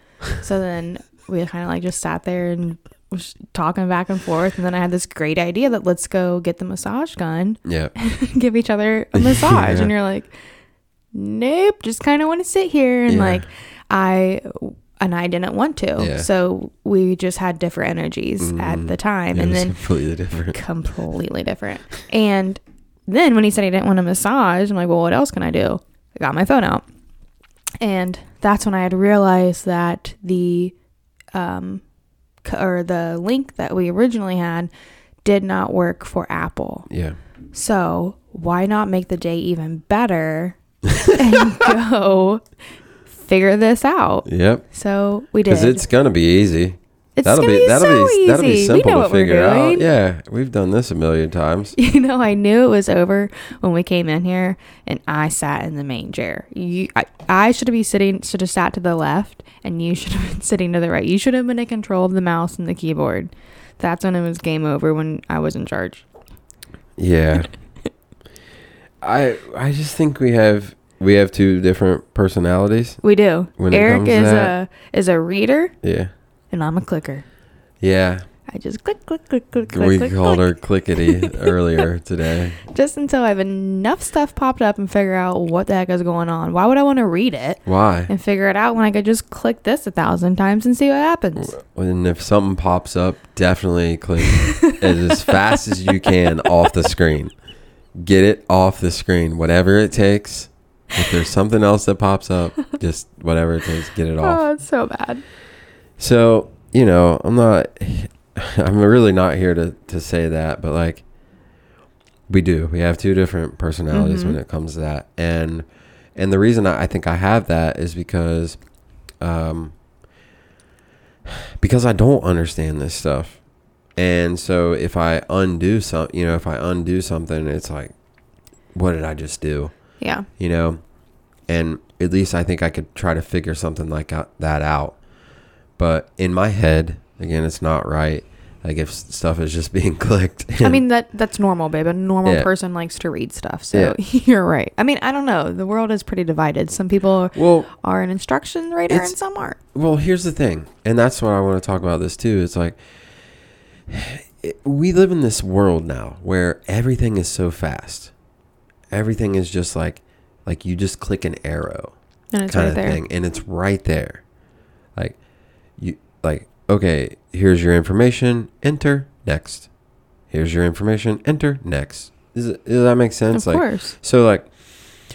so then we kind of like just sat there and was talking back and forth, and then I had this great idea that let's go get the massage gun, Yeah. give each other a massage, Yeah. and you're like, nope, just kind of want to sit here, and Yeah. like I and I didn't want to, Yeah. so we just had different energies at Mhm. the time, and then completely different. completely different. And then when he said he didn't want a massage, I'm like, well, what else can I do? I got my phone out. And that's when I had realized that the um or the link that we originally had did not work for Apple. Yeah. So, why not make the day even better and go figure this out? Yep. So, we did. Because it's gonna be easy. It's that'll gonna be, be, that'll so be easy. that'll be simple we know to what we're figure out. Yeah, we've done this a million times. You know, I knew it was over when we came in here, and I sat in the main chair. You, I, I should have been sitting, should have sat to the left, and you should have been sitting to the right. You should have been in control of the mouse and the keyboard. That's when it was game over when I was in charge. Yeah. I I just think we have we have two different personalities. We do. Eric is a is a reader, Yeah. And I'm a clicker. Yeah. I just click, click, click, click, click, we click, called click. her clickety earlier today. just until I have enough stuff popped up and figure out what the heck is going on. Why would I want to read it Why? and figure it out when I could just click this a thousand times and see what happens? And if something pops up, definitely click it as fast as you can off the screen. Get it off the screen, whatever it takes. If there's something else that pops up, just whatever it takes, get it oh, off. Oh, it's so bad. So, you know, I'm not, I'm really not here to, to say that, but like, we do. We have two different personalities Mhm. when it comes to that. And, and the reason I I think I have that is because, um, because I don't understand this stuff. And so if I undo some, you know, if I undo something, it's like, what did I just do? Yeah. you know and at least i think i could try to figure something like that out but in my head again it's not right like if stuff is just being clicked I mean that that's normal, babe. A normal Yeah. person likes to read stuff. So you're right. I mean, I don't know. The world is pretty divided. Some people well are an instruction reader It's- and some aren't. well here's the thing and that's what i want to talk about this too it's like it, we live in this world now where everything is so fast everything is just like like you just click an arrow And it's kind right of there. thing and it's right there like you like okay here's your information enter next here's your information enter next does, does that make sense Of like course. so like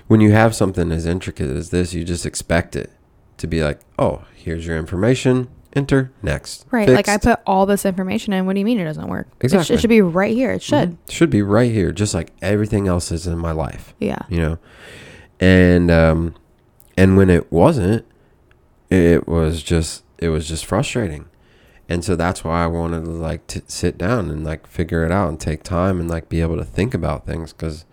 when you have something as intricate as this you just expect it to be like oh here's your information enter next Right. Like I put all this information in. What do you mean it doesn't work? It sh- It, should be right here. It should. Mhm. should be right here just like everything else is in my life Yeah. you know and um and when it wasn't it was just it was just frustrating and so that's why i wanted to like sit down and like figure it out and take time and like be able to think about things because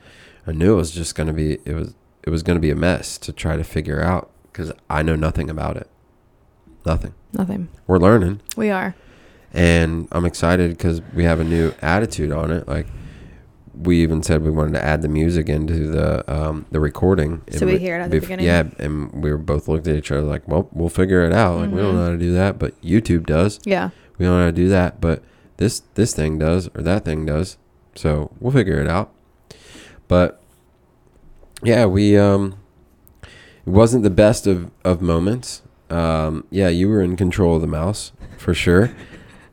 i knew it was just going to be it was it was going to be a mess to try to figure out because i know nothing about it nothing Nothing. we're learning We are. and I'm excited because we have a new attitude on it. Like we even said we wanted to add the music into the um, the recording. So we hear it at the beginning? Yeah, and we were both looked at each other like, "Well, we'll figure it out. Like we don't Mhm. know how to do that, but YouTube does. Yeah. We don't know how to do that, but this this thing does or that thing does. So we'll figure it out." But yeah, we um it wasn't the best of of moments. Um, yeah, you were in control of the mouse for sure,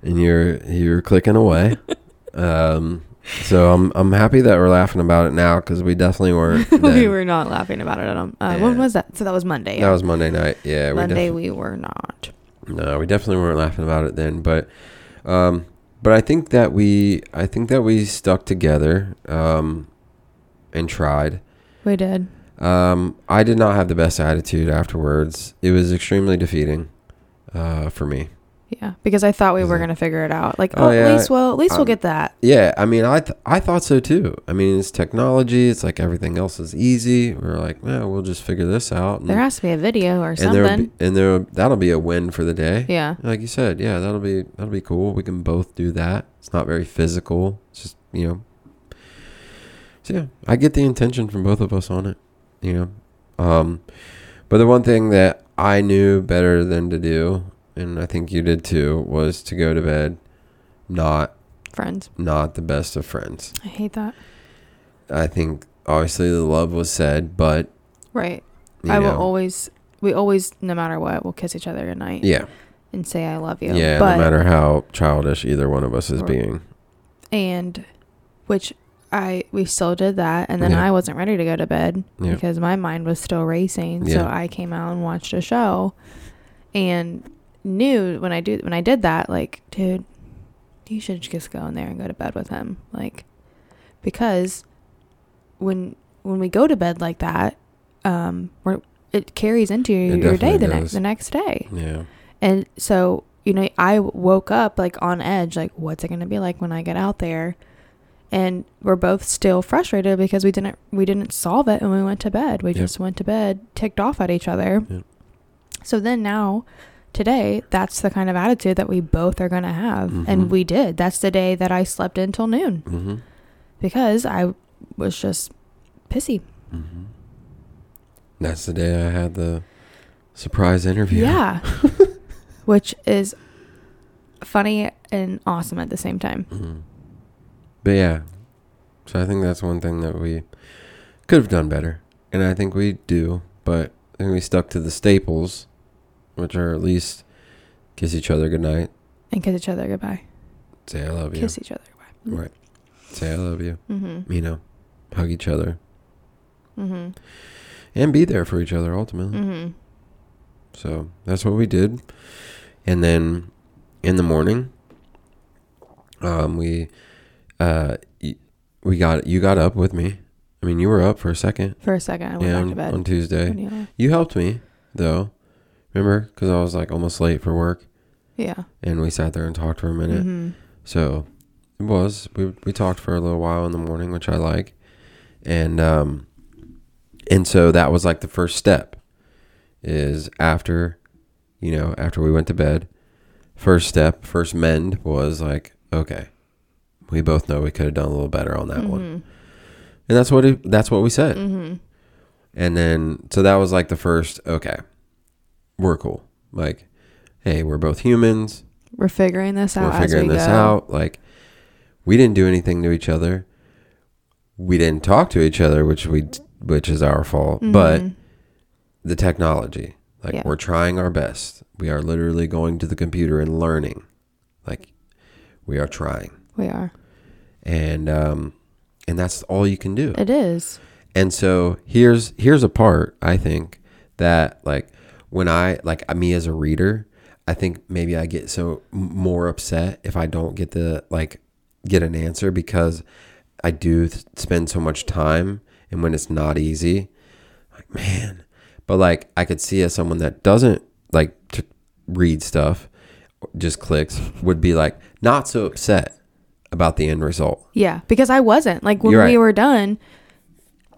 and you're you're clicking away. Um, so I'm I'm happy that we're laughing about it now because we definitely weren't. we were not laughing about it. Um, uh, Yeah. When was that? So that was Monday. That was Monday night. Yeah, we Monday. We were not. no, we definitely weren't laughing about it then. But um, but I think that we I think that we stuck together um, and tried. We did. Um, I did not have the best attitude afterwards. It was extremely defeating uh, for me. Yeah, because I thought we were gonna figure it out. Like, Oh, oh, yeah, at least we'll at least um, we'll get that. Yeah, I mean, I th- I thought so too. I mean, it's technology. It's like everything else is easy. We're like, yeah, we'll just figure this out. And, There has to be a video or and something. and there that'll be a win for the day. yeah. Like you said, yeah, that'll be that'll be cool. We can both do that. It's not very physical. It's just you know. So yeah, I get the intention from both of us on it. You know, um, but the one thing that I knew better than to do, and I think you did too, was to go to bed, not Friends. not the best of friends. I hate that. I think obviously the love was said, but Right. I know, will always. We always, no matter what, we'll kiss each other goodnight yeah, and say I love you. yeah. But no matter how childish either one of us is being. and which I we still did that, and then Yeah. I wasn't ready to go to bed Yeah. because my mind was still racing. Yeah. So I came out and watched a show, and knew when I do when I did that, like, dude, you should just go in there and go to bed with him, like, because when when we go to bed like that, um, we're it carries into your, your day the next the next day. Yeah. And so, you know, I woke up like on edge, like, what's it going to be like when I get out there? And we're both still frustrated because we didn't we didn't solve it and we went to bed. We Yep. just went to bed, ticked off at each other. Yep. So then now, today, that's the kind of attitude that we both are going to have, Mhm. and we did. That's the day that I slept until noon Mm-hmm. because I was just pissy. Mm-hmm. That's the day I had the surprise interview. Yeah, which is funny and awesome at the same time. hmm But yeah, so I think that's one thing that we could have done better, and I think we do. But I think we stuck to the staples, which are at least kiss each other goodnight, and kiss each other goodbye. say I love you, Kiss each other goodbye. right? Say I love you. Mm-hmm. You know, hug each other Mm-hmm. and be there for each other ultimately. Mm-hmm. So that's what we did. And then in the morning, um, we, uh, we got, you got up with me. I mean, you were up for a second. For a second, I went Yeah, back to bed. on Tuesday. You helped me though. Remember? Cause I was like almost late for work Yeah. and we sat there and talked for a minute. Mm-hmm. So it was, we, we talked for a little while in the morning, which I like. And, um, and so that was like the first step is after, you know, after we went to bed, first step, first mend was like, okay, we both know we could have done a little better on that one. Mm-hmm. And that's what, it, that's what we said. Mm-hmm. And then, so that was like the first, okay, we're cool. Like, hey, we're both humans. We're figuring this out. We're figuring we this go. out. Like, we didn't do anything to each other. We didn't talk to each other, which we, which is our fault. But Mhm. the technology, like, Yeah. we're trying our best. We are literally going to the computer and learning. Like, we are trying, we are. and um, and that's all you can do. It is. And so here's here's a part I think that like when I like me as a reader, I think maybe I get so more upset if I don't get the like get an answer because I do th- spend so much time and when it's not easy, like man, but like I could see as someone that doesn't like to read stuff, just clicks would be like not so upset about the end result. Yeah, because I wasn't like when we were done.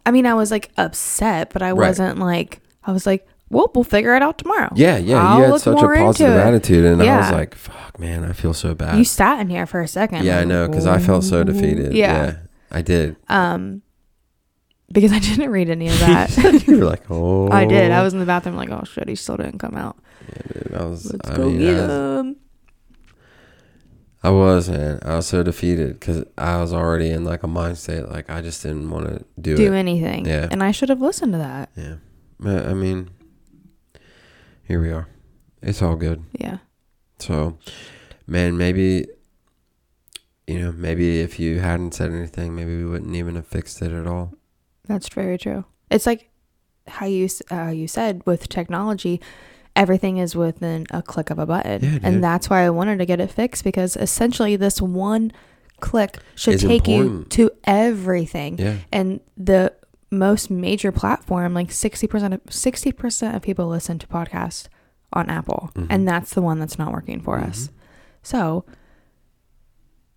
I mean, I was like upset, but I Right. wasn't like I was like, "Well, we'll figure it out tomorrow." Yeah, yeah, I'll you had such a positive attitude, and I was like, "Fuck, man, I feel so bad." You sat in here for a second. yeah, I know, because I felt so defeated. Yeah. Yeah, I did. Um, because I didn't read any of that. you were like, "Oh, I did. I was in the bathroom like, "Oh shit, he still didn't come out. Yeah, dude, I was. Let's I go mean, get I, him." I was, man. I was so defeated because I was already in like a mind state, like I just didn't want to do, Do it. anything. Yeah. And I should have listened to that. Yeah, I mean, here we are. It's all good. Yeah. So, man, maybe you know, maybe if you hadn't said anything, maybe we wouldn't even have fixed it at all. That's very true. It's like how you uh, you said with technology, everything is within a click of a button, Yeah, and that's why I wanted to get it fixed because essentially this one click should It's take you to everything, Yeah. and the most major platform, like sixty percent of sixty percent of people listen to podcasts on Apple, Mhm. and that's the one that's not working for us. Mhm. So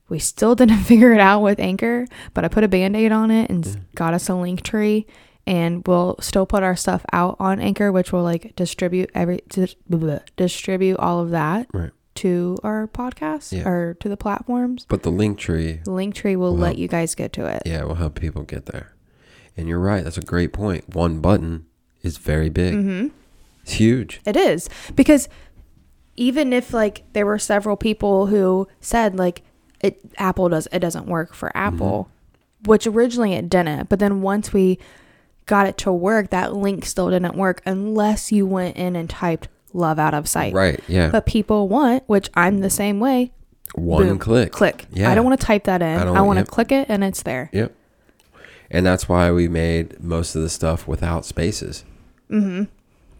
we still didn't figure it out with Anchor, but I put a band aid on it and Yeah. got us a Linktree. And we'll still put our stuff out on Anchor, which will like distribute every dis- blah, blah, distribute all of that Right. to our podcast Yeah. or to the platforms. But the Linktree, The Linktree will Will let help. you guys get to it. yeah, it will help people get there. And you're right. That's a great point. One button is very big. Mm-hmm. It's huge. It is because even if like there were several people who said like it Apple does it doesn't work for Apple, which originally it didn't, but then once we got it to work, that link still didn't work unless you went in and typed love out of sight. Right. Yeah. But people want, which I'm the same way, One boom, click. click. Yeah. I don't want to type that in. I I, want to yep. click it and it's there. Yep. And that's why we made most of the stuff without spaces. Mm-hmm.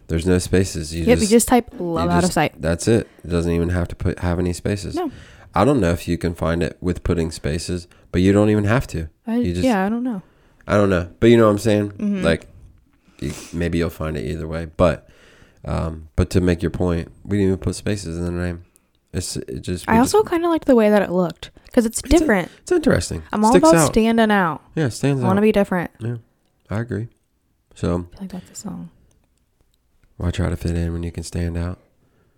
There's no spaces. You Yep, just you just type love out of sight. That's it. It doesn't even have to put have any spaces. No. I don't know if you can find it with putting spaces, but you don't even have to. I, You just- yeah, I don't know. I don't know, but you know what I'm saying. Mhm. Like, you, maybe you'll find it either way. But, um, but to make your point, we didn't even put spaces in the name. It's it just. I also kind of liked the way that it looked because it's a- different. it's interesting. I'm all Sticks about out. standing out. yeah, stands I want to be different. Yeah, I agree. So I feel like that's a song. why try to fit in when you can stand out?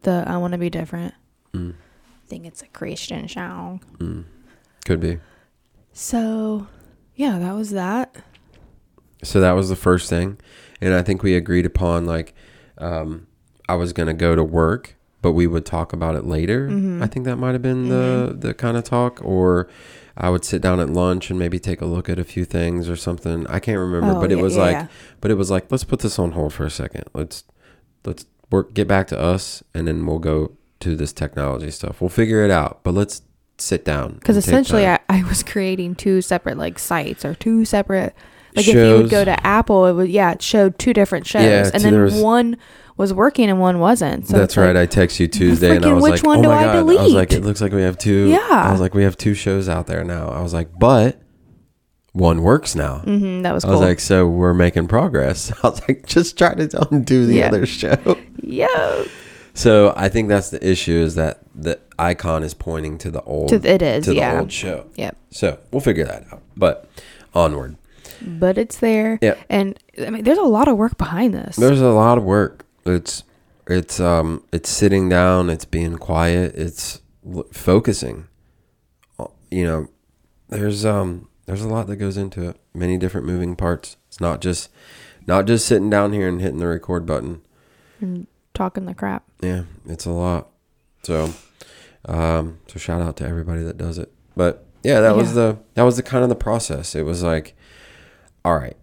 The I want to be different. Mm, I think it's a Christian song. mm. Could be. So, yeah, that was that. So that was the first thing, and I think we agreed upon like, um, I was gonna go to work, but we would talk about it later. Mhm. I think that might have been the the kind of talk, or I would sit down at lunch and maybe take a look at a few things or something. I can't remember, Oh, but it was yeah, like, yeah. but it was like, let's put this on hold for a second. Let's let's work, get back to us, and then we'll go to this technology stuff. We'll figure it out, but let's sit down because essentially. I, I was creating two separate like sites or two separate like if you would go to Apple, it would yeah, it showed two different shows, Yeah, and then one was working and one wasn't. So That's it's like, right. I text you Tuesday, and I was which like, one "Oh do my I god!" I was like, "It looks like we have two. Yeah. I was like, "We have two shows out there now." I was like, "But one works now." hmm that was I cool. was like, "So we're making progress." I was like, "Just try to undo the Yeah. other show." yeah, So I think that's the issue is that the icon is pointing to the old to, it is to the yeah, old show. yep. So we'll figure that out. But onward. But it's there, Yeah. and I mean, there's a lot of work behind this. There's a lot of work. It's it's um it's sitting down. It's being quiet. It's l- focusing. Uh, You know, there's um there's a lot that goes into it. Many different moving parts. It's not just not just sitting down here and hitting the record button. and talking the crap. Yeah, it's a lot. So, um, so shout out to everybody that does it. But yeah, that was the that was the kind of the process. It was like, all right,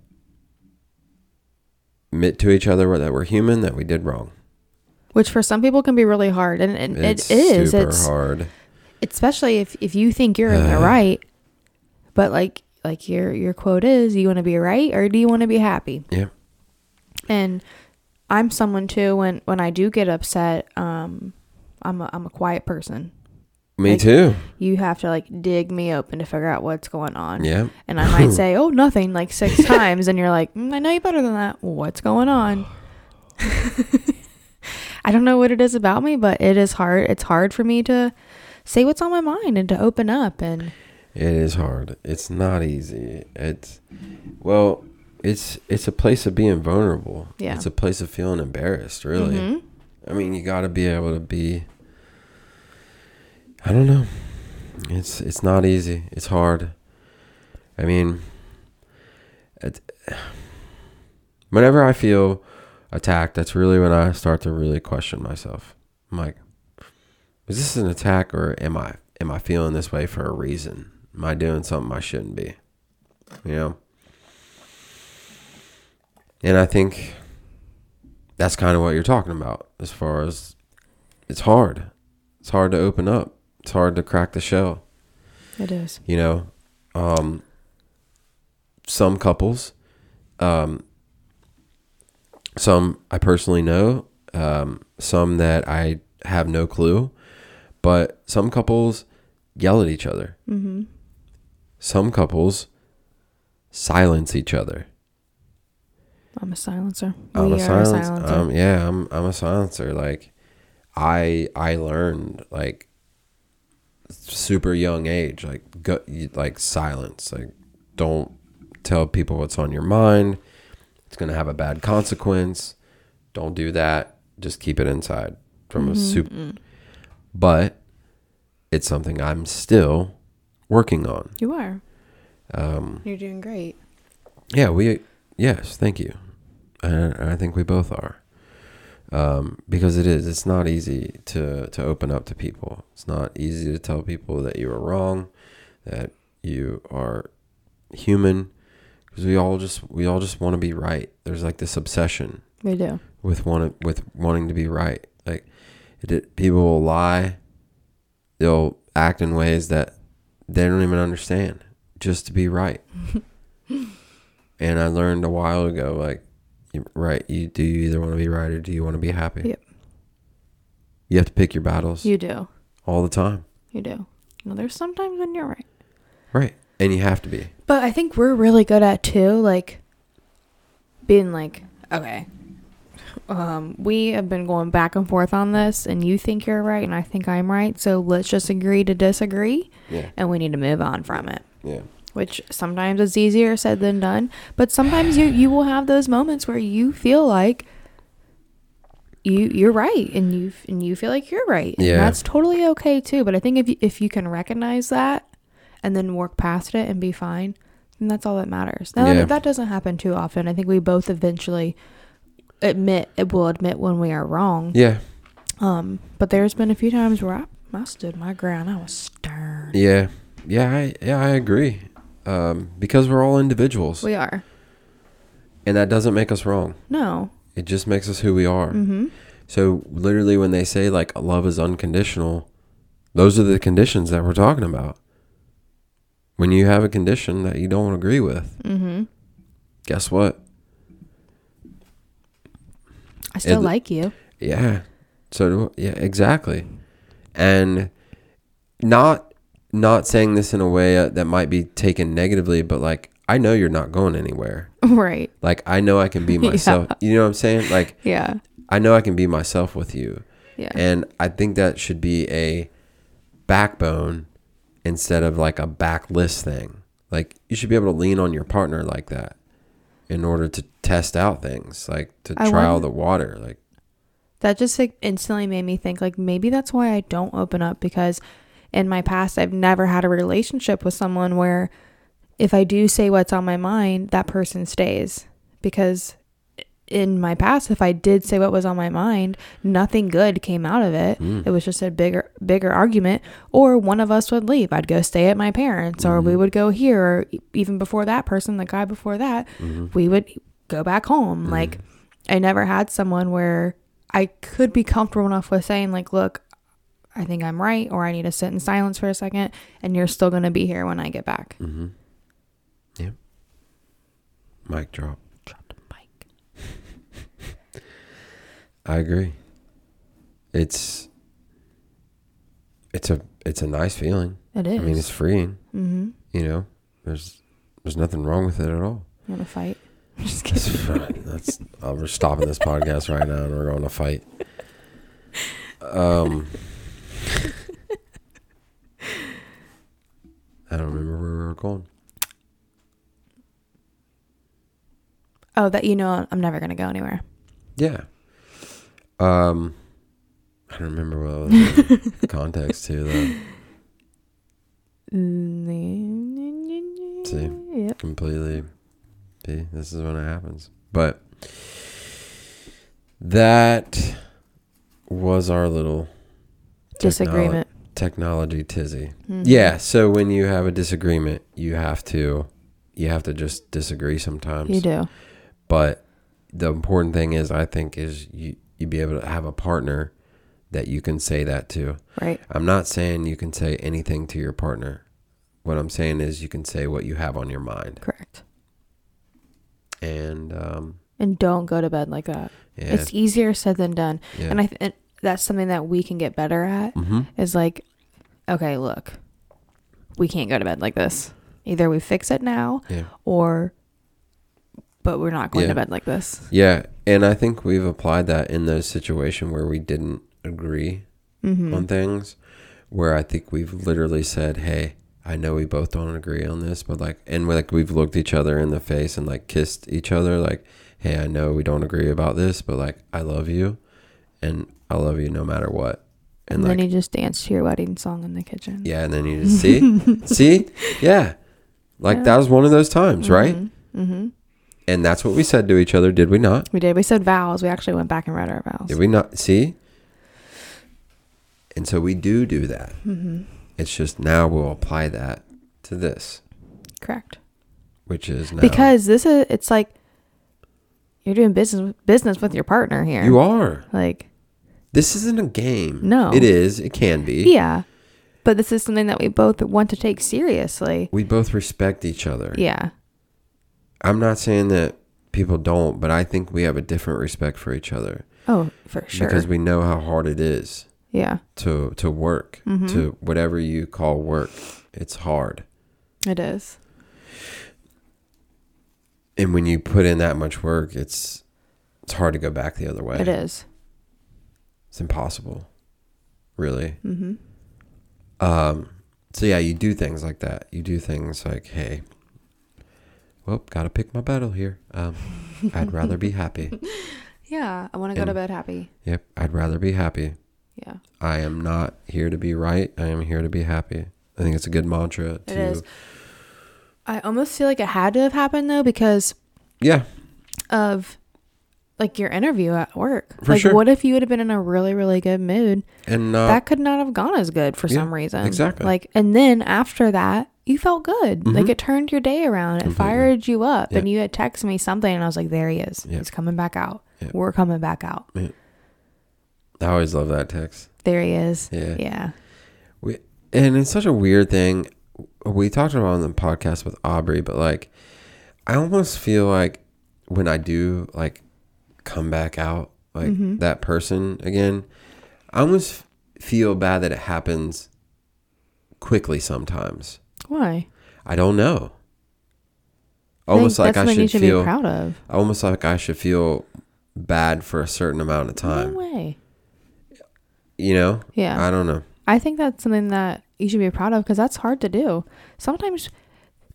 admit to each other that we're human, that we did wrong. which for some people can be really hard and, and It's it is super it's hard. especially if if you think you're in the Uh. right but like like your your quote is you want to be right or do you want to be happy Yeah. and i'm someone too when when i do get upset um i'm a, I'm a quiet person Me Like- too. you have to like dig me open to figure out what's going on Yeah. and i might say oh nothing like six times and you're like mm, i know you better than that what's going on i don't know what it is about me but it is hard it's hard for me to say what's on my mind and to open up and It is hard. It's not easy. It's well, it's it's a place of being vulnerable. Yeah. It's a place of feeling embarrassed, really. Mhm. I mean, you got to be able to be I don't know. It's it's not easy. It's hard. I mean, it, whenever I feel attacked, that's really when I start to really question myself. I'm like, is this an attack or am I am I feeling this way for a reason? Am I doing something I shouldn't be? You know? And I think that's kind of what you're talking about as far as it's hard. It's hard to open up. It's hard to crack the shell. It is. You know, um, some couples, um, some I personally know, um, some that I have no clue, but some couples yell at each other. Mm-hmm. Some couples silence each other. I'm a silencer. I'm we a are silence. a silencer. Um, yeah, I'm I'm a silencer. Like, I I learned like super young age, like go, like silence. Like, don't tell people what's on your mind. It's gonna have a bad consequence. Don't do that. Just keep it inside. From a super, Mhm. but it's something I'm still working on. You are. Um, You're doing great. Yeah, we yes, thank you. And I think we both are. Um, because it is, it's not easy to to open up to people. It's not easy to tell people that you are wrong, that you are human, because we all just we all just want to be right. There's like this obsession We do. with want with wanting to be right. Like it, it- people will lie. They'll act in ways that they don't even understand just to be right. and I learned a while ago, like, right, you do you either want to be right or do you want to be happy? Yep. You have to pick your battles You do. all the time, You do. No, there's sometimes when you're right. right? And you have to be. But I think we're really good at too, like being like, okay, um, we have been going back and forth on this, and you think you're right, and I think I'm right. So let's just agree to disagree, Yeah, and we need to move on from it. yeah, Which sometimes is easier said than done, but sometimes you you will have those moments where you feel like you you're right, and you and you feel like you're right. And Yeah. that's totally okay too. But I think if you, if you can recognize that and then work past it and be fine, then that's all that matters. Now Yeah. that doesn't happen too often. I think we both eventually admit it will admit when we are wrong. yeah, Um, but there's been a few times where I, I stood my ground. I was stern. yeah, yeah. I yeah I agree. Um, because we're all individuals, We are. and that doesn't make us wrong. No. It just makes us who we are. Mm-hmm. So literally when they say like love is unconditional, those are the conditions that we're talking about. When you have a condition that you don't agree with, Mm-hmm. guess what? I still It- like you. Yeah. So do, yeah, exactly. And not not saying this in a way uh, that might be taken negatively, but like I know you're not going anywhere. right. Like I know I can be Yeah. myself. You know what I'm saying? Like Yeah. I know I can be myself with you. Yeah. And I think that should be a backbone instead of like a backlist thing. Like you should be able to lean on your partner like that in order to test out things, like to I trial wonder- the water. Like that just like instantly made me think like maybe that's why I don't open up because in my past I've never had a relationship with someone where if I do say what's on my mind, that person stays because in my past if I did say what was on my mind, nothing good came out of it. mm, It was just a bigger bigger argument or one of us would leave. I'd go stay at my parents or we Mhm. would go here or even before that person, the guy before that, mhm, we would go back home. mhm. Like I never had someone where I could be comfortable enough with saying like, look, I think I'm right or I need to sit in silence for a second and you're still going to be here when I get back. Mm-hmm. Yeah. Mic drop. Drop the mic. I agree. It's it's a it's a nice feeling. It is. I mean, it's freeing. mm-hmm. You know, there's there's nothing wrong with it at all. You want to fight? Just That's kidding. fine. That's uh, we're stopping this podcast right now and we're going to fight. Um, I don't remember where we were going. Oh, that you know I'm never going to go anywhere. Yeah. Um, I don't remember what was the context to though. See? Yep. completely see this is when it happens but that was our little Disagreement. Technology tizzy Mhm. yeah so when you have a disagreement you have to you have to just disagree sometimes You do. but the important thing is, I think, is you you be able to have a partner that you can say that to. Right. I'm not saying you can say anything to your partner. What I'm saying is you can say what you have on your mind, Correct. and um, And don't go to bed like that. yeah, It's easier said than done. yeah. And I th- that's something that we can get better at hmm is like, okay, look, we can't go to bed like this. Either we fix it now yeah, or, but we're not going Yeah. to bed like this. yeah. And I think we've applied that in those situations where we didn't agree Mm-hmm. on things, where I think we've literally said, "Hey, I know we both don't agree on this, but like, and we're like we've looked each other in the face and like kissed each other, like, hey, I know we don't agree about this, but like, I love you, and I love you no matter what." And, And then like, you just dance to your wedding song in the kitchen. yeah, and then you just see, see, yeah, like Yeah. that was one of those times, right? Mm-hmm. And that's what we said to each other, did we not? We did. We said vows. We actually went back and read our vows. Did we not see? And so we do do that. Mm-hmm. It's just now we'll apply that to this, Correct. which is now Because this is, it's like you're doing business business with your partner here. you are. Like, This isn't a game. No. it is. It can be. yeah. But this is something that we both want to take seriously. We both respect each other. Yeah. I'm not saying that people don't, but I think we have a different respect for each other Oh, for sure. because we know how hard it is yeah. to to work Mhm. to whatever you call work. It's hard. It is. And when you put in that much work, it's it's hard to go back the other way. It is. It's impossible. Really. Mm-hmm. Um so yeah, you do things like that. You do things like, hey, well, gotta pick my battle here. Um I'd rather be happy. Yeah. I want to go to bed happy. Yep, I'd rather be happy. Yeah. I am not here to be right. I am here to be happy. I think it's a good mantra to It is. I almost feel like it had to have happened though because Yeah. of like your interview at work. For like sure. what if you would have been in a really really good mood? And uh that could not have gone as good for yeah, some reason. exactly. Like and then after that, you felt good. Like Mhm. it turned your day around. It Completely. fired you up. Yeah. And you had texted me something and I was like, There he is. Yeah. He's coming back out. We're coming back out. I always love that text. There he is. Yeah. Yeah. We, And it's such a weird thing. We talked about on the podcast with Aubrey, but like I almost feel like when I do like come back out like Mhm. that person again, I almost feel bad that it happens quickly sometimes. Why? I don't know. Almost like I should should feel be proud of. almost like I should feel bad for a certain amount of time. No way. You know? Yeah. I don't know. I think that's something that you should be proud of because that's hard to do. Sometimes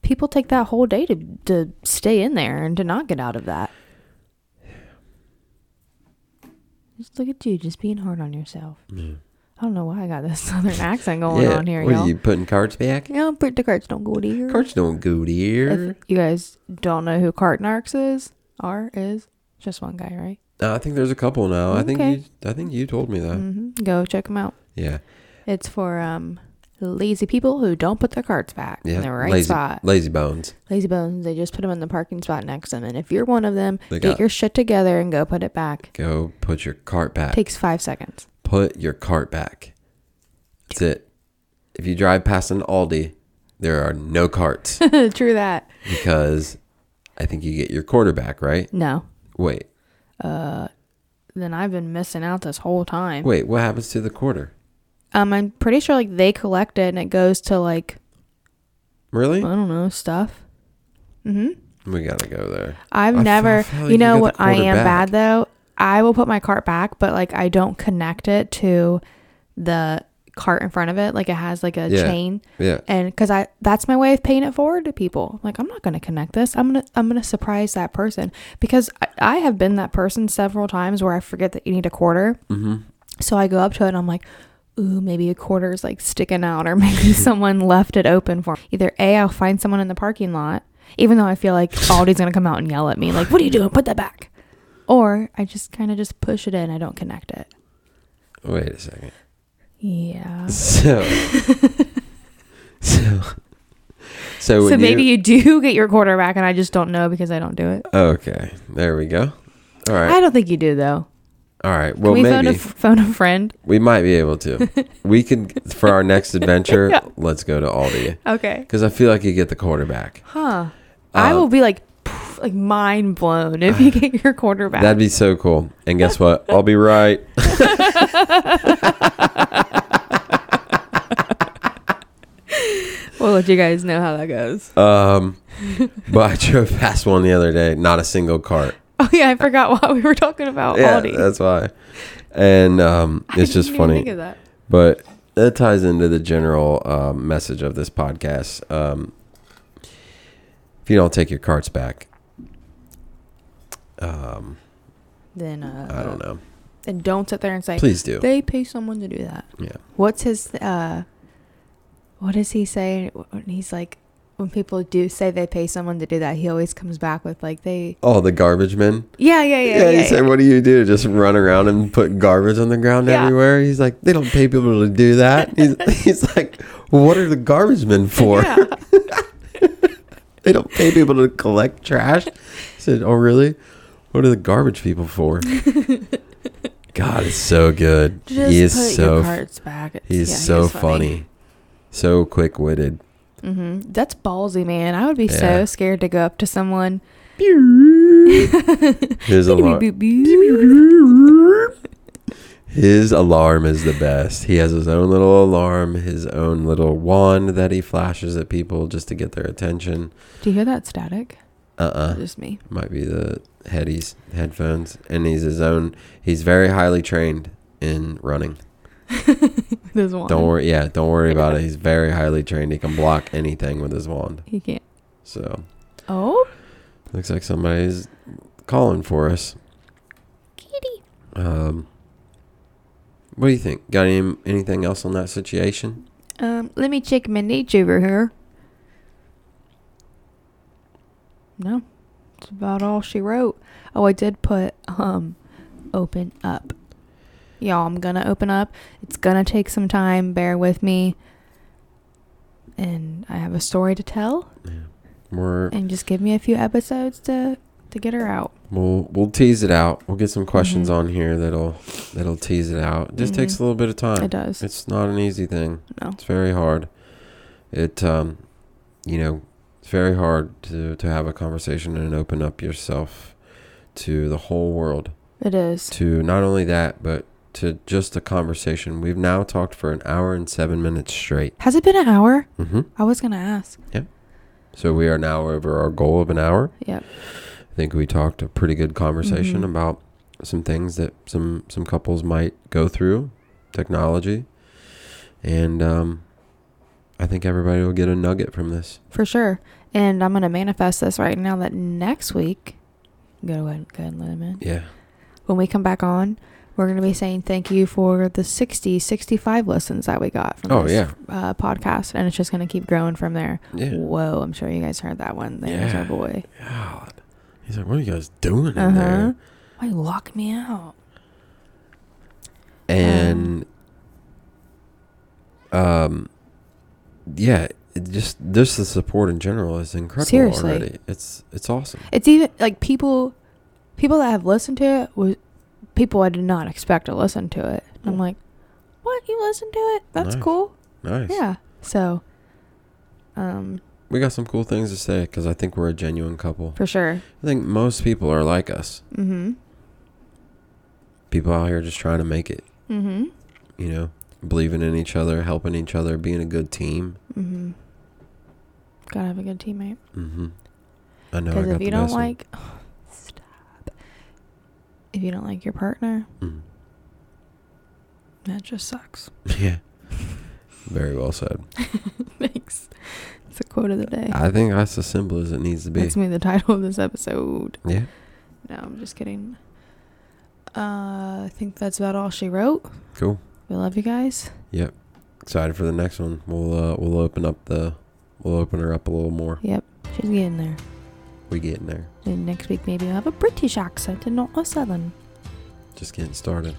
people take that whole day to to stay in there and to not get out of that. Just look at you, just being hard on yourself. I don't know why I got this southern accent going on here, What y'all. are you putting cards back? Yeah, but the carts don't go to here. Cards don't go here. If you guys don't know who Cart Cartnarks is, R is just one guy, right? No, I think there's a couple now. I think you I think you told me that. hmm Go check them out. Yeah. It's for um lazy people who don't put their carts back Yeah. in the right lazy, spot. Lazy bones. Lazy bones, they just put them in the parking spot next to them. And if you're one of them, They get your shit together and go put it back. go put your cart back. Takes five seconds. put your cart back. That's it. If you drive past an Aldi, there are no carts True that. because I think you get your quarterback, right? No. Wait. Uh, then I've been missing out this whole time. Wait, what happens to the quarter? Um, I'm pretty sure like they collect it and it goes to like Really? I don't know stuff. Mm-hmm. We gotta go there. I've I never. feel- feel you know what? I am bad though. I will put my cart back, but like I don't connect it to the cart in front of it. Like it has like a Yeah. chain, Yeah. and because I that's my way of paying it forward to people. Like I'm not to connect this. I'm gonna I'm gonna surprise that person because I, I have been that person several times where I forget that you need a quarter. Mm-hmm. So I go up to it and I'm like, ooh, maybe a quarter's like sticking out, or maybe someone left it open for me. Either A, I'll find someone in the parking lot, even though I feel like Aldi's gonna come out and yell at me, like, what are you doing? Put that back. Or I just kind of just push it in. I don't connect it. Wait a second. Yeah. So, so, so, So maybe you, you do get your quarter back, and I just don't know because I don't do it. okay, there we go. All right. I don't think you do though. All right. Can Well, we phone a, maybe phone a friend? we might be able to. we could for our next adventure. Yeah. Let's go to Aldi Okay. because I feel like you get the quarterback. Huh. I Uh, will be like, poof, like mind blown if you get your quarterback. That'd be so cool. And guess what? I'll be right. we'll let you guys know how that goes. Um, but I drove past one the other day. Not a single cart. Oh yeah, I forgot what we were talking about. yeah, Aldi. that's why. And um, it's just funny. Think of that. But that ties into the general um, message of this podcast. Um, if you don't take your carts back, um, Then uh, I don't know. And don't sit there and say Please do. they pay someone to do that. Yeah. What's his? uh What does he say he's like? When people do say they pay someone to do that, he always comes back with like they. Oh, the garbage men. Yeah, yeah, yeah. Yeah, yeah, he said, "What do you do? Just run around and put garbage on the ground Yeah. everywhere?" He's like, "They don't pay people to do that." He's, he's like, "What are the garbage men for? Yeah. They don't pay people to collect trash." He said, "Oh, really? What are the garbage people for?" God, it's so good. Just he is put so your carts back. He's yeah, so funny. so quick witted. Hmm That's ballsy, man. I would be Yeah. so scared to go up to someone. His alarm, his alarm is the best. He has his own little alarm, his own little wand that he flashes at people just to get their attention. Do you hear that static? Uh uh Just me. might be the headies headphones, and he's his own. He's very highly trained in running. This one. Don't worry, yeah, don't worry about it. He's very highly trained. He can block anything with his wand. He can't. So Oh, looks like somebody's calling for us. kitty. Um, what do you think? Got any anything else on that situation? Um, let me check my niche over here. No, that's about all she wrote. Oh, I did put um, open up. Y'all, I'm gonna open up. It's gonna take some time. Bear with me. And I have a story to tell. We're And just give me a few episodes to to get her out. we'll we'll tease it out. We'll get some questions Mhm. on here that'll that'll tease it out. It just takes Mhm. a little bit of time. It does. It's not an easy thing. no. It's very hard. It um, you know, it's very hard to to have a conversation and open up yourself to the whole world. It is. To not only that, but to just a conversation. We've now talked for an hour and seven minutes straight. Has it been an hour? hmm I was gonna ask. Yeah. So we are now over our goal of an hour. Yep. I think we talked a pretty good conversation Mhm. about some things that some some couples might go through, technology, and um, I think everybody will get a nugget from this. For sure. And I'm gonna manifest this right now that next week go ahead, go ahead and let him in. Yeah, When we come back on, we're gonna be saying thank you for the 60, 65 listens that we got from Oh, this yeah. uh, podcast, and it's just gonna keep growing from there. yeah. Whoa! I'm sure you guys heard that one. There's Yeah. our boy. God, he's like, "What are you guys doing in Uh huh. there?" Why you lock me out? And um, yeah, it just just the support in general is incredible Seriously. already. It's it's awesome. It's even like people, people that have listened to it was people I did not expect to listen to it. I'm like, what? You listen to it? That's Nice. cool. Nice. Yeah. So, um, We got some cool things to say because I think we're a genuine couple. for sure. I think most people are like us. Mm-hmm. People out here just trying to make it, Mm-hmm. you know, believing in each other, helping each other, being a good team. Mm-hmm. Gotta have a good teammate. hmm I know. I Because got if you the don't best one. like, stop. If you don't like your partner, Mhm. that just sucks. yeah, very well said. Thanks. It's a quote of the day. I think that's as simple as it needs to be. That's me the title of this episode. Yeah, No, I'm just kidding. Uh, I think that's about all she wrote. cool. We love you guys. Yep. Excited for the next one. We'll uh, we'll open up the we'll open her up a little more. Yep, she's getting there. We getting there. And next week maybe we'll have a British accent and not a southern. Just getting started.